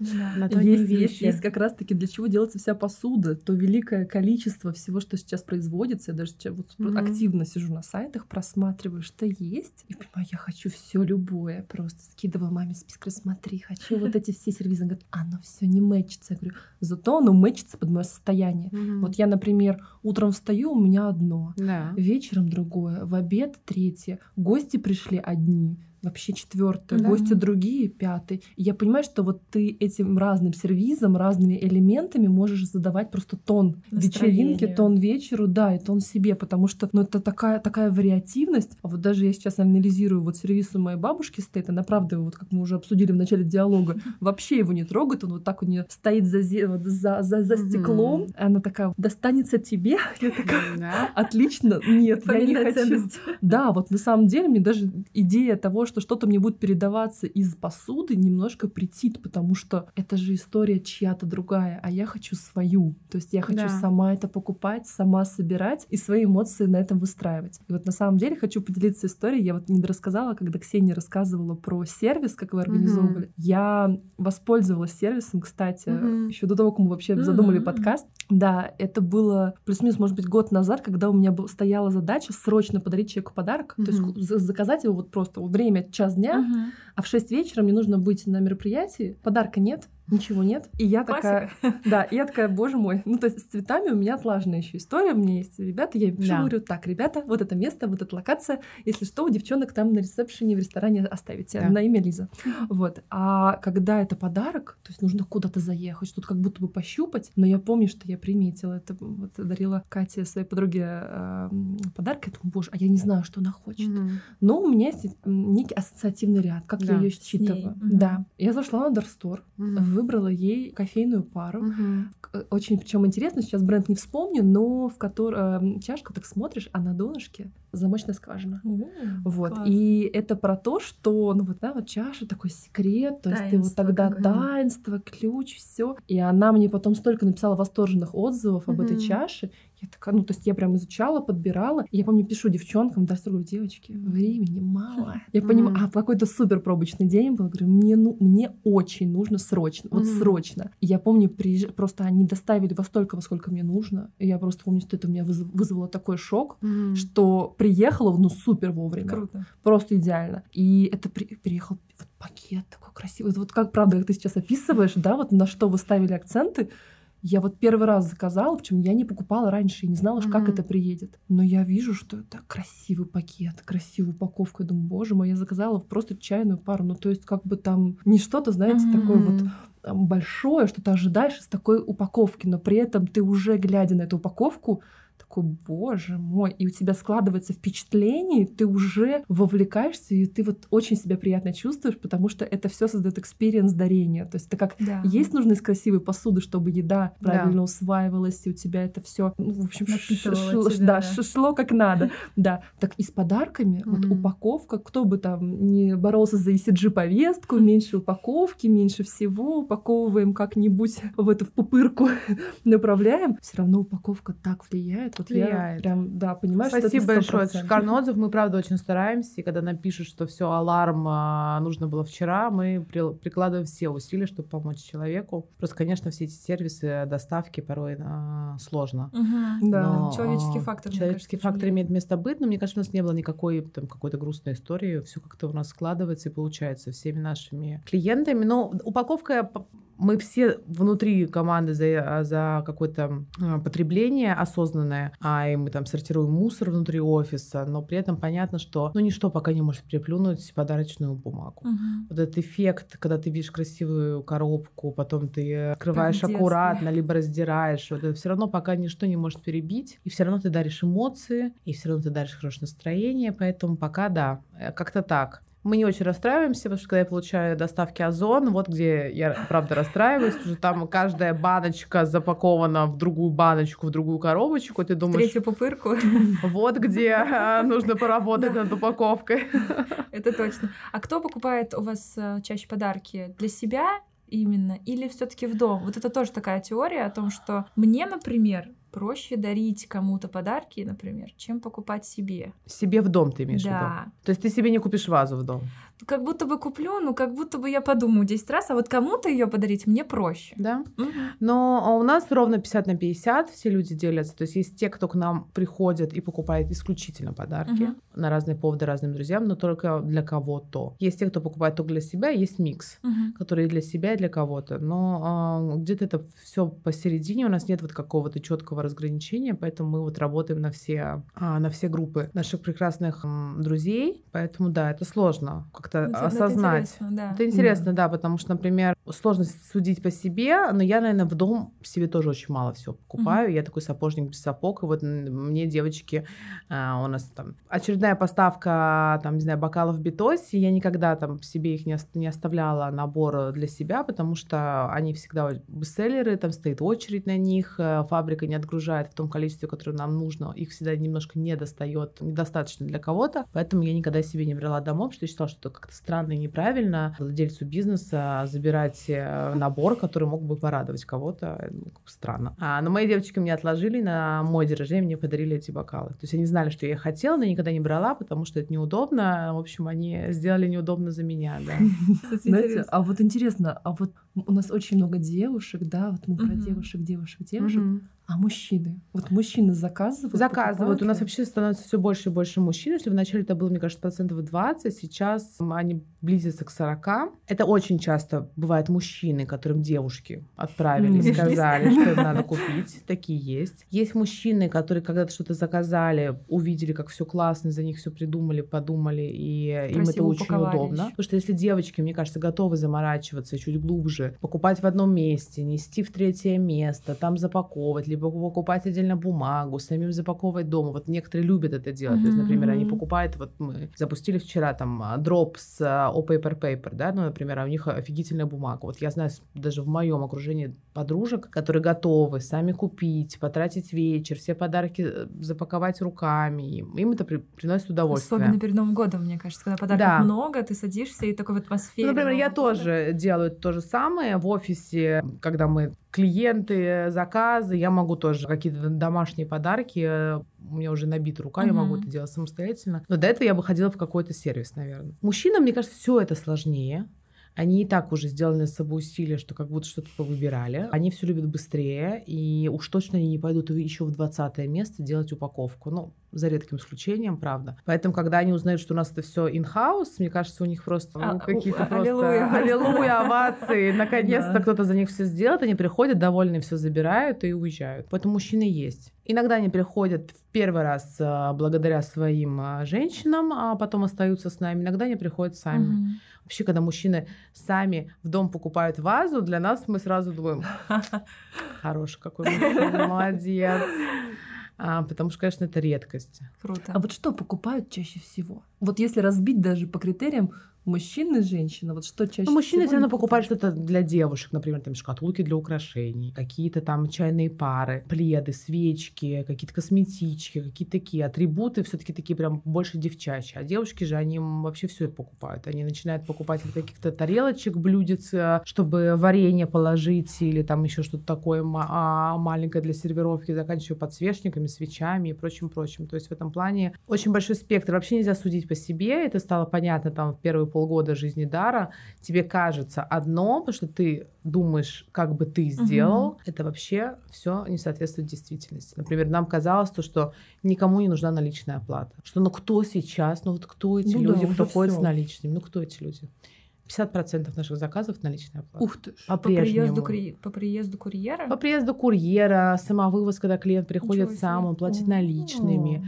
Да. На то есть, есть, есть как раз-таки для чего делается вся посуда, то великое количество всего, что сейчас производится. Я даже вот mm-hmm. активно сижу на сайтах, просматриваю, что есть, и понимаю, я хочу все любое. Просто скидываю маме список, смотри, хочу вот эти все сервизы. Она говорит, оно все не мэчится. Я говорю, зато оно мэчится под мое состояние. Mm-hmm. Вот я, например, утром встаю, у меня одно, да. вечером другое, в обед третье, гости пришли одни вообще четвертый, да. гости другие, пятый. И я понимаю, что вот ты этим разным сервизом, разными элементами можешь задавать просто тон вечеринки, тон вечеру, да, и тон себе, потому что, ну, это такая, такая вариативность. А вот даже я сейчас анализирую вот сервис у моей бабушки стоит, она правда, вот как мы уже обсудили в начале диалога, (laughs) вообще его не трогает, он вот так у нее стоит за, за, за, за стеклом, она такая, достанется тебе? (laughs) Я такая, отлично, нет, я не хочу. Да, вот на самом деле мне даже идея того, что что-то мне будет передаваться из посуды, немножко притит, потому что это же история чья-то другая, а я хочу свою. То есть я хочу да. сама это покупать, сама собирать и свои эмоции на этом выстраивать. И вот на самом деле хочу поделиться историей. Я вот не рассказала, когда Ксения рассказывала про сервис, как вы организовывали. Угу. Я воспользовалась сервисом, кстати, угу. еще до того, как мы вообще угу. задумали подкаст. Да, это было плюс-минус, может быть, год назад, когда у меня стояла задача срочно подарить человеку подарок, угу. то есть заказать его вот просто время время час дня, угу. а в 6 вечера мне нужно быть на мероприятии, подарка нет, ничего нет. И я такая, (laughs) да, и я такая, боже мой, ну то есть с цветами у меня отлаженная еще история, у меня есть ребята, я им пишу, да. говорю, так, ребята, вот это место, вот эта локация, если что, у девчонок там на ресепшене в ресторане оставите, да. на имя Лиза. Вот. А когда это подарок, то есть нужно куда-то заехать, тут как будто бы пощупать, но я помню, что я приметила это, вот дарила Кате своей подруге э, подарок, я думаю, боже, а я не знаю, что она хочет. Mm-hmm. Но у меня есть некий ассоциативный ряд, как да. я ее считываю. Mm-hmm. Да. Я зашла на Дарстор, mm-hmm выбрала ей кофейную пару. Угу. Очень причем интересно, сейчас бренд не вспомню, но в которой э, чашка, так смотришь, а на донышке замочная скважина. Mm, вот. Класс. И это про то, что, ну вот, да, вот чаша такой секрет, то таинство есть ты вот тогда какое. таинство, ключ, все. И она мне потом столько написала восторженных отзывов об mm-hmm. этой чаше. Я такая, ну, то есть я прям изучала, подбирала. И я помню, пишу девчонкам, да, говорю, девочки, времени мало. Я понимаю, а какой-то супер пробочный день был, говорю, мне, ну, мне очень нужно срочно, вот срочно. И я помню, приезж... просто они доставили во столько, во сколько мне нужно. И я просто помню, что это у меня вызвало такой шок, что приехала, ну, супер вовремя. Круто. Просто идеально. И это при... приехал вот пакет такой красивый. Вот как, правда, ты сейчас описываешь, да, вот на что вы ставили акценты, я вот первый раз заказала, причем я не покупала раньше и не знала, mm-hmm. как это приедет. Но я вижу, что это красивый пакет, красивая упаковка. Я думаю, боже мой, я заказала просто чайную пару. Ну, то есть, как бы там не что-то, знаете, mm-hmm. такое вот большое, что ты ожидаешь из такой упаковки, но при этом ты уже, глядя на эту упаковку, такой, боже мой, и у тебя складывается впечатление, ты уже вовлекаешься, и ты вот очень себя приятно чувствуешь, потому что это все создает experience дарения. То есть это как да. есть нужно из красивой посуды, чтобы еда правильно да. усваивалась, и у тебя это все, ну, в общем, шло, да, да. шло как надо. (laughs) Да, так и с подарками, вот упаковка, кто бы там не боролся за ESG-повестку, меньше упаковки, меньше всего, упаковываем как-нибудь в эту в пупырку, (laughs) направляем, все равно упаковка так влияет, вот влияет. Я прям, да, понимаю, Спасибо что большое. Это шикарный отзыв. Мы, правда, очень стараемся. И когда нам пишут, что все, аларм а, нужно было вчера, мы при, прикладываем все усилия, чтобы помочь человеку. Просто, конечно, все эти сервисы доставки порой а, сложно. Угу. Да, но, человеческий фактор. Человеческий кажется, фактор имеет место быть, но мне кажется, у нас не было никакой там какой-то грустной истории. Все как-то у нас складывается и получается всеми нашими клиентами. Но упаковка мы все внутри команды за, за какое-то а, потребление осознанное, а и мы там сортируем мусор внутри офиса, но при этом понятно, что ну ничто пока не может переплюнуть подарочную бумагу. Угу. Вот этот эффект, когда ты видишь красивую коробку, потом ты открываешь аккуратно, либо раздираешь, вот это все равно пока ничто не может перебить, и все равно ты даришь эмоции, и все равно ты даришь хорошее настроение, поэтому пока да, э, как-то так. Мы не очень расстраиваемся, потому что когда я получаю доставки Озон, вот где я, правда, расстраиваюсь, потому что там каждая баночка запакована в другую баночку, в другую коробочку, ты думаешь... Третью пупырку. Вот где а, нужно поработать над упаковкой. Это точно. А кто покупает у вас э, чаще подарки? Для себя именно или все-таки в дом? Вот это тоже такая теория о том, что мне, например, проще дарить кому-то подарки, например, чем покупать себе. Себе в дом ты имеешь да. в виду? То есть ты себе не купишь вазу в дом? Как будто бы куплю, ну как будто бы я подумаю 10 раз, а вот кому-то ее подарить мне проще. Да. Угу. Но у нас ровно 50 на 50 все люди делятся. То есть есть те, кто к нам приходит и покупает исключительно подарки угу. на разные поводы разным друзьям, но только для кого-то. Есть те, кто покупает только для себя, есть микс, угу. который и для себя, и для кого-то. Но э, где-то это все посередине, у нас нет вот какого-то четкого разграничения, поэтому мы вот работаем на все, а, на все группы наших прекрасных м, друзей. Поэтому да, это сложно как как-то ну, осознать. Это интересно, да. Это интересно, да, потому что, например, сложно судить по себе, но я, наверное, в дом себе тоже очень мало всего покупаю. Mm-hmm. Я такой сапожник без сапог, и вот мне девочки, а, у нас там очередная поставка, там, не знаю, бокалов в битосе, я никогда там себе их не, не оставляла набор для себя, потому что они всегда бестселлеры, там стоит очередь на них, э, фабрика не отгружает в том количестве, которое нам нужно, их всегда немножко не достает, недостаточно для кого-то, поэтому я никогда себе не брала домой, потому что я считала, что это как-то странно и неправильно владельцу бизнеса забирать э, набор, который мог бы порадовать кого-то. Ну, странно. А, но мои девочки мне отложили на мой день рождения, мне подарили эти бокалы. То есть они знали, что я их хотела, но никогда не брала, потому что это неудобно. В общем, они сделали неудобно за меня, да. Знаете, а вот интересно, а вот у нас очень много девушек, да, вот мы про девушек, девушек, девушек. А мужчины? Вот мужчины заказывают? Заказывают. У нас вообще становится все больше и больше мужчин. Если вначале это было, мне кажется, процентов 20, сейчас они близятся к 40. Это очень часто бывают мужчины, которым девушки отправили, mm. сказали, что надо купить. Такие есть. Есть мужчины, которые когда-то что-то заказали, увидели, как все классно, за них все придумали, подумали, и Красиво им это очень удобно. Потому что если девочки, мне кажется, готовы заморачиваться чуть глубже, покупать в одном месте, нести в третье место, там запаковывать, либо покупать отдельно бумагу, самим запаковывать дома. Вот некоторые любят это делать. Mm-hmm. То есть, например, они покупают, вот мы запустили вчера там а, дроп с uh, O Paper Paper, да, ну, например, а у них офигительная бумага. Вот я знаю даже в моем окружении подружек, которые готовы сами купить, потратить вечер, все подарки э, запаковать руками. Им это при, приносит удовольствие. Особенно перед Новым годом, мне кажется, когда подарков да. много, ты садишься и такой в атмосфере. Ну, например, я года. тоже делаю то же самое в офисе, когда мы клиенты, заказы, я могу тоже какие-то домашние подарки, э, у меня уже набита рука, mm-hmm. я могу это делать самостоятельно. Но до этого я бы ходила в какой-то сервис, наверное. Мужчинам, мне кажется, все это сложнее. Они и так уже сделали с собой усилия, что как будто что-то повыбирали. Они все любят быстрее, и уж точно они не пойдут еще в 20 место делать упаковку. Ну, за редким исключением, правда. Поэтому, когда они узнают, что у нас это все in-house, мне кажется, у них просто ну, а, какие-то просто аллилуйя, (laughs) аллилуйя овации. (laughs) Наконец-то кто-то за них все сделает, они приходят, довольные все забирают и уезжают. Поэтому мужчины есть. Иногда они приходят в первый раз а, благодаря своим а, женщинам, а потом остаются с нами. Иногда они приходят сами. Угу. Вообще, когда мужчины сами в дом покупают вазу, для нас мы сразу думаем, (laughs) хороший какой мужчина, молодец. а, потому что, конечно, это редкость. Круто. А вот что покупают чаще всего? Вот если разбить даже по критериям, мужчина и женщина, вот что чаще ну, мужчины все равно покупают что-то для девушек, например, там шкатулки для украшений, какие-то там чайные пары, пледы, свечки, какие-то косметички, какие-то такие атрибуты, все-таки такие прям больше девчачьи. А девушки же, они вообще все покупают. Они начинают покупать от каких-то тарелочек, блюдец, э, чтобы варенье положить или там еще что-то такое а, маленькое для сервировки, заканчивая подсвечниками, свечами и прочим-прочим. То есть в этом плане очень большой спектр. Вообще нельзя судить по себе. Это стало понятно там в первые полгода жизни Дара. Тебе кажется одно, потому что ты думаешь, как бы ты сделал. Это вообще все не соответствует действительности. Например, нам казалось то, что никому не нужна наличная оплата. Что ну кто сейчас, ну вот кто эти Ну да, люди, кто уже ходит с всё. наличными, ну кто эти люди? 50% наших заказов наличная оплата. Ух ты ж. По приезду, кури- по приезду курьера? По приезду курьера, самовывоз, когда клиент приходит сам, он платит О. наличными.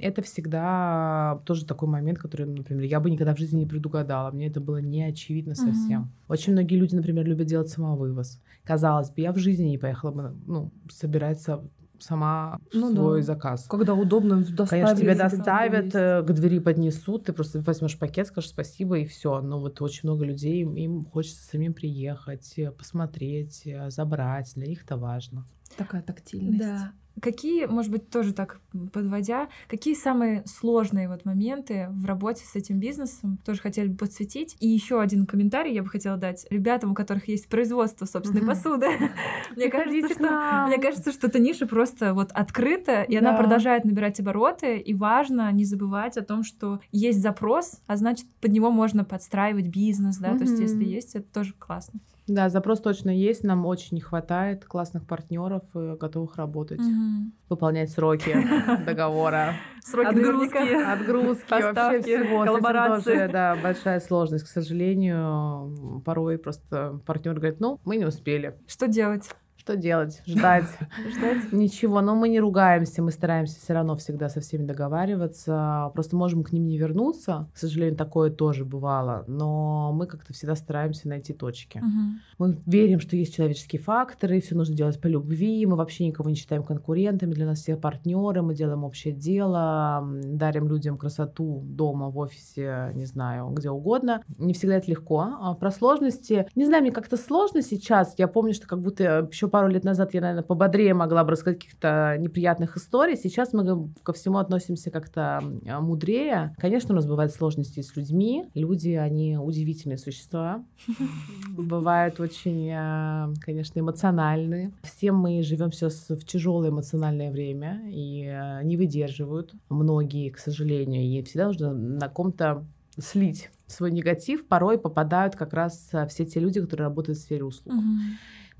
Это всегда тоже такой момент, который, например, я бы никогда в жизни не предугадала. Мне это было не очевидно совсем. Очень многие люди, например, любят делать самовывоз. Казалось бы, я в жизни не поехала бы, ну, собираться сама Ну свой да. заказ. Когда удобно доставить. Конечно, там доставят, э, к двери поднесут, ты просто возьмешь пакет, скажешь спасибо и все. Но вот очень много людей, им, им хочется самим приехать, э, посмотреть, э, забрать. Для них это важно. Такая тактильность. Да. Какие, может быть, тоже так подводя, какие самые сложные вот моменты в работе с этим бизнесом тоже хотели бы подсветить? И еще один комментарий я бы хотела дать ребятам, у которых есть производство собственной посуды. (laughs) Мне кажется, что мне кажется, что эта ниша просто вот открыта, и она продолжает набирать обороты, и важно не забывать о том, что есть запрос, а значит, под него можно подстраивать бизнес, да, то есть если есть, это тоже классно. Да, запрос точно есть, нам очень не хватает классных партнеров, э, готовых работать, выполнять сроки (laughs) договора, Сроки Отгрузки. отгрузки, вообще всего. Коллаборации. тоже, да, большая сложность. К сожалению, порой просто партнер говорит, ну, мы не успели. Что делать? Что делать? Ждать. (laughs) Ждать? Ничего, но мы не ругаемся, мы стараемся все равно всегда со всеми договариваться. Просто можем к ним не вернуться. К сожалению, такое тоже бывало. Но мы как-то всегда стараемся найти точки. Мгм. Мы верим, что есть человеческие факторы, все нужно делать по любви. Мы вообще никого не считаем конкурентами. Для нас все партнеры, мы делаем общее дело, дарим людям красоту дома, в офисе, не знаю, где угодно. Не всегда это легко. А про сложности, не знаю, мне как-то сложно сейчас. Я помню, что как будто еще пару лет назад я, наверное, пободрее могла бы рассказать каких-то неприятных историй. Сейчас мы ко- всему относимся как-то мудрее. Конечно, у нас бывают сложности с людьми. Люди, они удивительные существа (laughs) бывают очень, а, конечно, эмоциональные. Все мы живем сейчас в тяжелое эмоциональное время и а, не выдерживают многие, к сожалению, и всегда нужно на ком-то слить свой негатив. Порой попадают как раз а, все те люди, которые работают в сфере услуг. Мгм.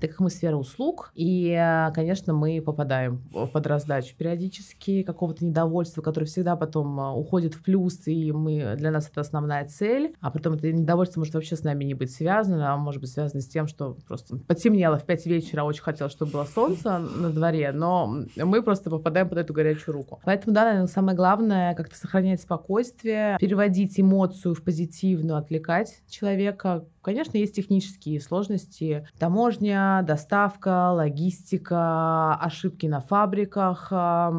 Так как мы сфера услуг, и, конечно, мы попадаем под раздачу периодически какого-то недовольства, которое всегда потом а, уходит в плюс, и мы, для нас это основная цель. А потом это недовольство может вообще с нами не быть связано, а может быть связано с тем, что просто потемнело в 5 вечера, очень хотелось, чтобы было солнце на дворе, но мы просто попадаем под эту горячую руку. Поэтому, да, наверное, самое главное как-то сохранять спокойствие, переводить эмоцию в позитивную, отвлекать человека. Конечно, есть технические сложности. Таможня, доставка, логистика, ошибки на фабриках, а,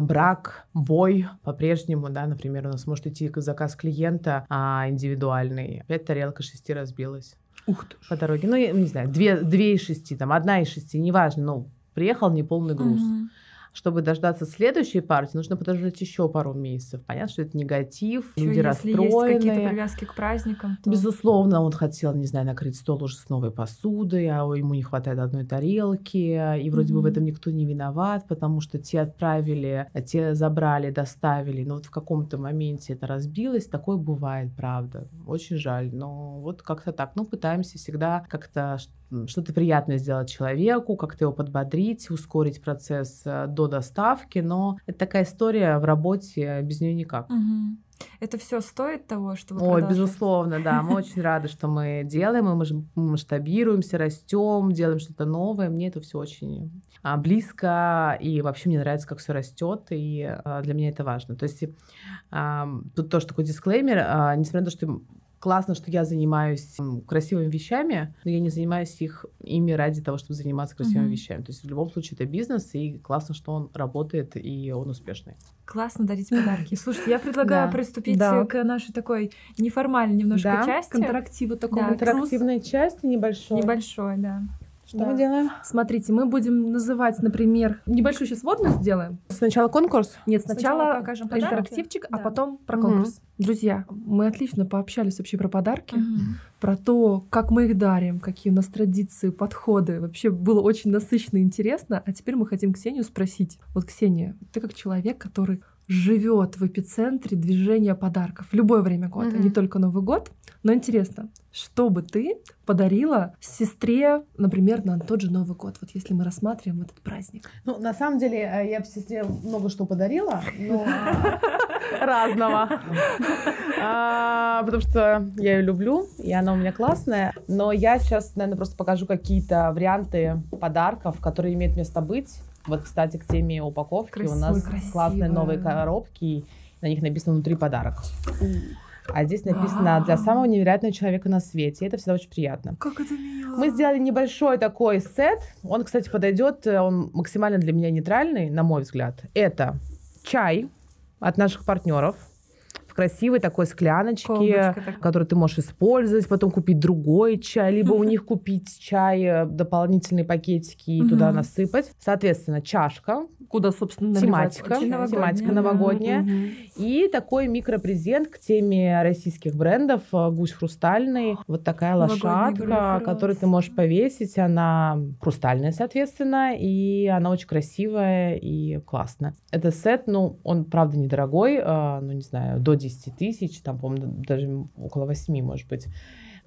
брак, бой по-прежнему, да, например, у нас может идти заказ клиента а, индивидуальный. Опять тарелка шести разбилась Ух ты по дороге. Ну, я не знаю, две, две из шести, там, одна из шести, неважно, ну, приехал неполный груз. Мгм. Чтобы дождаться следующей партии, нужно подождать еще пару месяцев. Понятно, что это негатив, Ещё люди если есть какие-то привязки к праздникам, то... Безусловно, он хотел, не знаю, накрыть стол уже с новой посудой, а ему не хватает одной тарелки, и вроде бы в этом никто не виноват, потому что те отправили, те забрали, доставили, но вот в каком-то моменте это разбилось, такое бывает, правда, очень жаль, но вот как-то так, ну, пытаемся всегда как-то что-то приятное сделать человеку, как-то его подбодрить, ускорить процесс э, до доставки, но это такая история в работе, без нее никак. Мгм. Это все стоит того, чтобы Ой, продолжать? безусловно, да. Мы очень рады, что мы делаем, мы масштабируемся, растем, делаем что-то новое. Мне это все очень а, близко, и вообще мне нравится, как все растет, и а, для меня это важно. То есть тут тоже такой дисклеймер, а, несмотря на то, что классно, что я занимаюсь красивыми вещами, но я не занимаюсь их ими ради того, чтобы заниматься красивыми mm-hmm. вещами. То есть в любом случае это бизнес, и классно, что он работает, и он успешный. Классно дарить подарки. Слушайте, я предлагаю да. приступить да. к нашей такой неформальной немножко да. части. К интерактиву такому. Да, интерактивной части небольшой. Небольшой, да. Что да. мы делаем? Смотрите, мы будем называть, например, небольшую сейчас вводную сделаем. Сначала конкурс? Нет, сначала, сначала покажем интерактивчик, а да. а потом про конкурс. Угу. Друзья, мы отлично пообщались вообще про подарки, угу. про то, как мы их дарим, какие у нас традиции, подходы. Вообще было очень насыщенно и интересно. А теперь мы хотим Ксению спросить. Вот, Ксения, ты как человек, который живет в эпицентре движения подарков в любое время года, mm-hmm. не только Новый год. Но интересно, что бы ты подарила сестре, например, на тот же Новый год, вот если мы рассматриваем этот праздник? Ну, на самом деле, э, я бы сестре много что подарила, но (laughs) разного. (laughs) А, потому что я ее люблю, и она у меня классная. Но я сейчас, наверное, просто покажу какие-то варианты подарков, которые имеют место быть вот, кстати, к теме упаковки. Красиво, у нас красиво. классные новые коробки, на них написано внутри подарок. А здесь написано для самого невероятного человека на свете. И это всегда очень приятно. Как это мило. Мы сделали небольшой такой сет. Он, кстати, подойдет, э, он максимально для меня нейтральный, на мой взгляд. Это чай от наших партнеров красивой такой скляночке, которую ты можешь использовать, потом купить другой чай, либо у (laughs) них купить чай, э, дополнительные пакетики и туда насыпать. Соответственно, чашка, куда, собственно, тематика, тематика новогодняя. И такой микропрезент к теме российских брендов. Э, гусь хрустальный. Вот такая лошадка, которую ты можешь повесить. Она хрустальная, соответственно, и она очень красивая и классная. Это сет, ну, он, правда, недорогой, э, ну, не знаю, до 10 10 тысяч, там, по-моему, даже около 8, может быть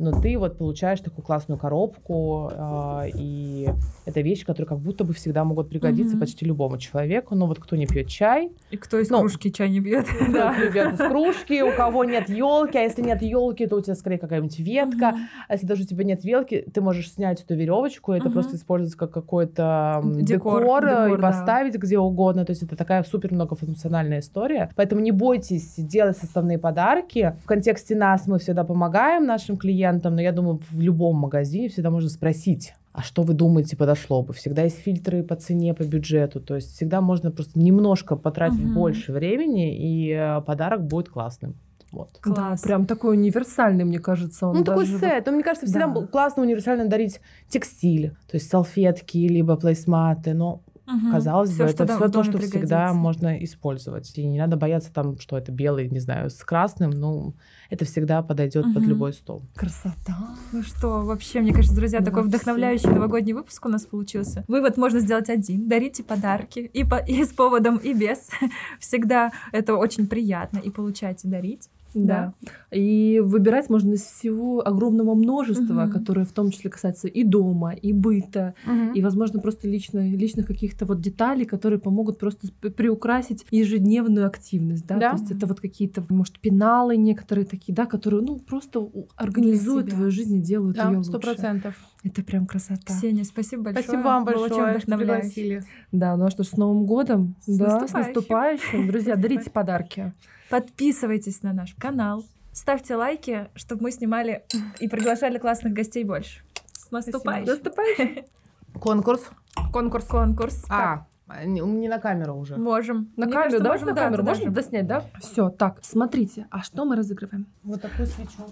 но ты вот получаешь такую классную коробку, э, и это вещи, которые как будто бы всегда могут пригодиться угу. почти любому человеку. Ну вот кто не пьет чай. И кто из ну, кружки чай не пьет. (laughs) Да, (laughs) ребят, из кружки, у кого нет елки, а если нет елки, то у тебя скорее какая-нибудь ветка. А если даже у тебя нет велки, ты можешь снять эту веревочку, это просто использовать как какой-то декор, декор, декор и поставить да. где угодно. То есть это такая супер многофункциональная история. Поэтому не бойтесь делать составные подарки. В контексте нас мы всегда помогаем нашим клиентам клиентам, но я думаю, в любом магазине всегда можно спросить, а что вы думаете подошло бы? Всегда есть фильтры по цене, по бюджету. То есть всегда можно просто немножко потратить угу. больше времени, и э, подарок будет классным. Вот. Класс. Да, прям такой универсальный, мне кажется. Он ну, такой сет. Вот... мне кажется, всегда да. классно универсально дарить текстиль. То есть салфетки, либо плейсматы. Но Угу. Казалось всё, бы, это все то, что пригодится. всегда можно использовать. И не надо бояться там, что это белый, не знаю, с красным. Ну, это всегда подойдет угу. под любой стол. Красота. Ну что, вообще, мне кажется, друзья, ну, такой вдохновляющий новогодний выпуск у нас получился. Вывод можно сделать один. Дарите подарки. И, по, и с поводом, и без. (laughs) Всегда это очень приятно. И получайте дарить. Да. да. И выбирать можно из всего огромного множества, угу. которое в том числе касается и дома, и быта, угу. и, возможно, просто лично, личных каких-то вот деталей, которые помогут просто приукрасить ежедневную активность, да? да. То есть это вот какие-то, может, пеналы некоторые такие, да, которые, ну, просто организуют твою жизнь и делают да, ее лучше. сто процентов. Это прям красота. Ксения, спасибо большое. Спасибо вам большое, Было очень что пригласили. Да, ну а что, с Новым годом. С да, наступающим. с наступающим. Друзья, дарите (laughs) подарки. Подписывайтесь на наш канал. Ставьте лайки, чтобы мы снимали и приглашали классных гостей больше. С наступающим. наступающим. Конкурс. Конкурс, конкурс. А, не, не на камеру уже. Можем. На Мне камеру, кажется, давайте на камеру. Можно доснять, да? Все, так, смотрите. А что мы разыгрываем? Вот такую свечу.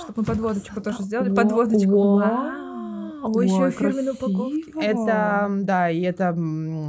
Чтобы мы подводочку тоже сделали. Подводочку. Ой, еще фирменные упаковки. Это, да, и это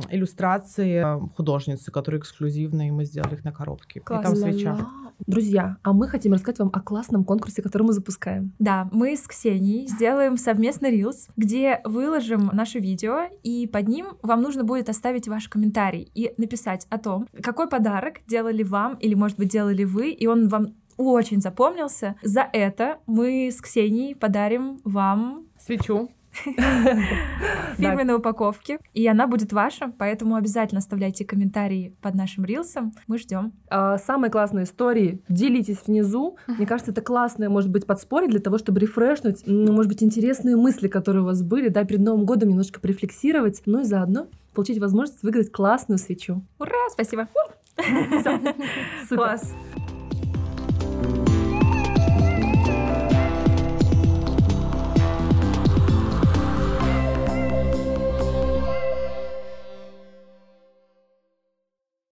иллюстрации художницы, которые эксклюзивные, мы сделали их на коробке. Класс. И там свеча. Друзья, а мы хотим рассказать вам о классном конкурсе, который мы запускаем. Да, мы с Ксенией сделаем совместный рилс, где выложим наше видео, и под ним вам нужно будет оставить ваш комментарий и написать о том, какой подарок делали вам или, может быть, делали вы, и он вам очень запомнился. За это мы с Ксенией подарим вам свечу (laughs) фирменной упаковки. И она будет ваша, поэтому обязательно оставляйте комментарии под нашим рилсом. Мы ждем. А, самые классные истории делитесь внизу. Мне кажется, это классное, может быть, подспорье для того, чтобы рефрешнуть, может быть, интересные мысли, которые у вас были, да, перед Новым годом немножко порефлексировать, ну и заодно получить возможность выиграть классную свечу. Ура, спасибо. (laughs) Класс.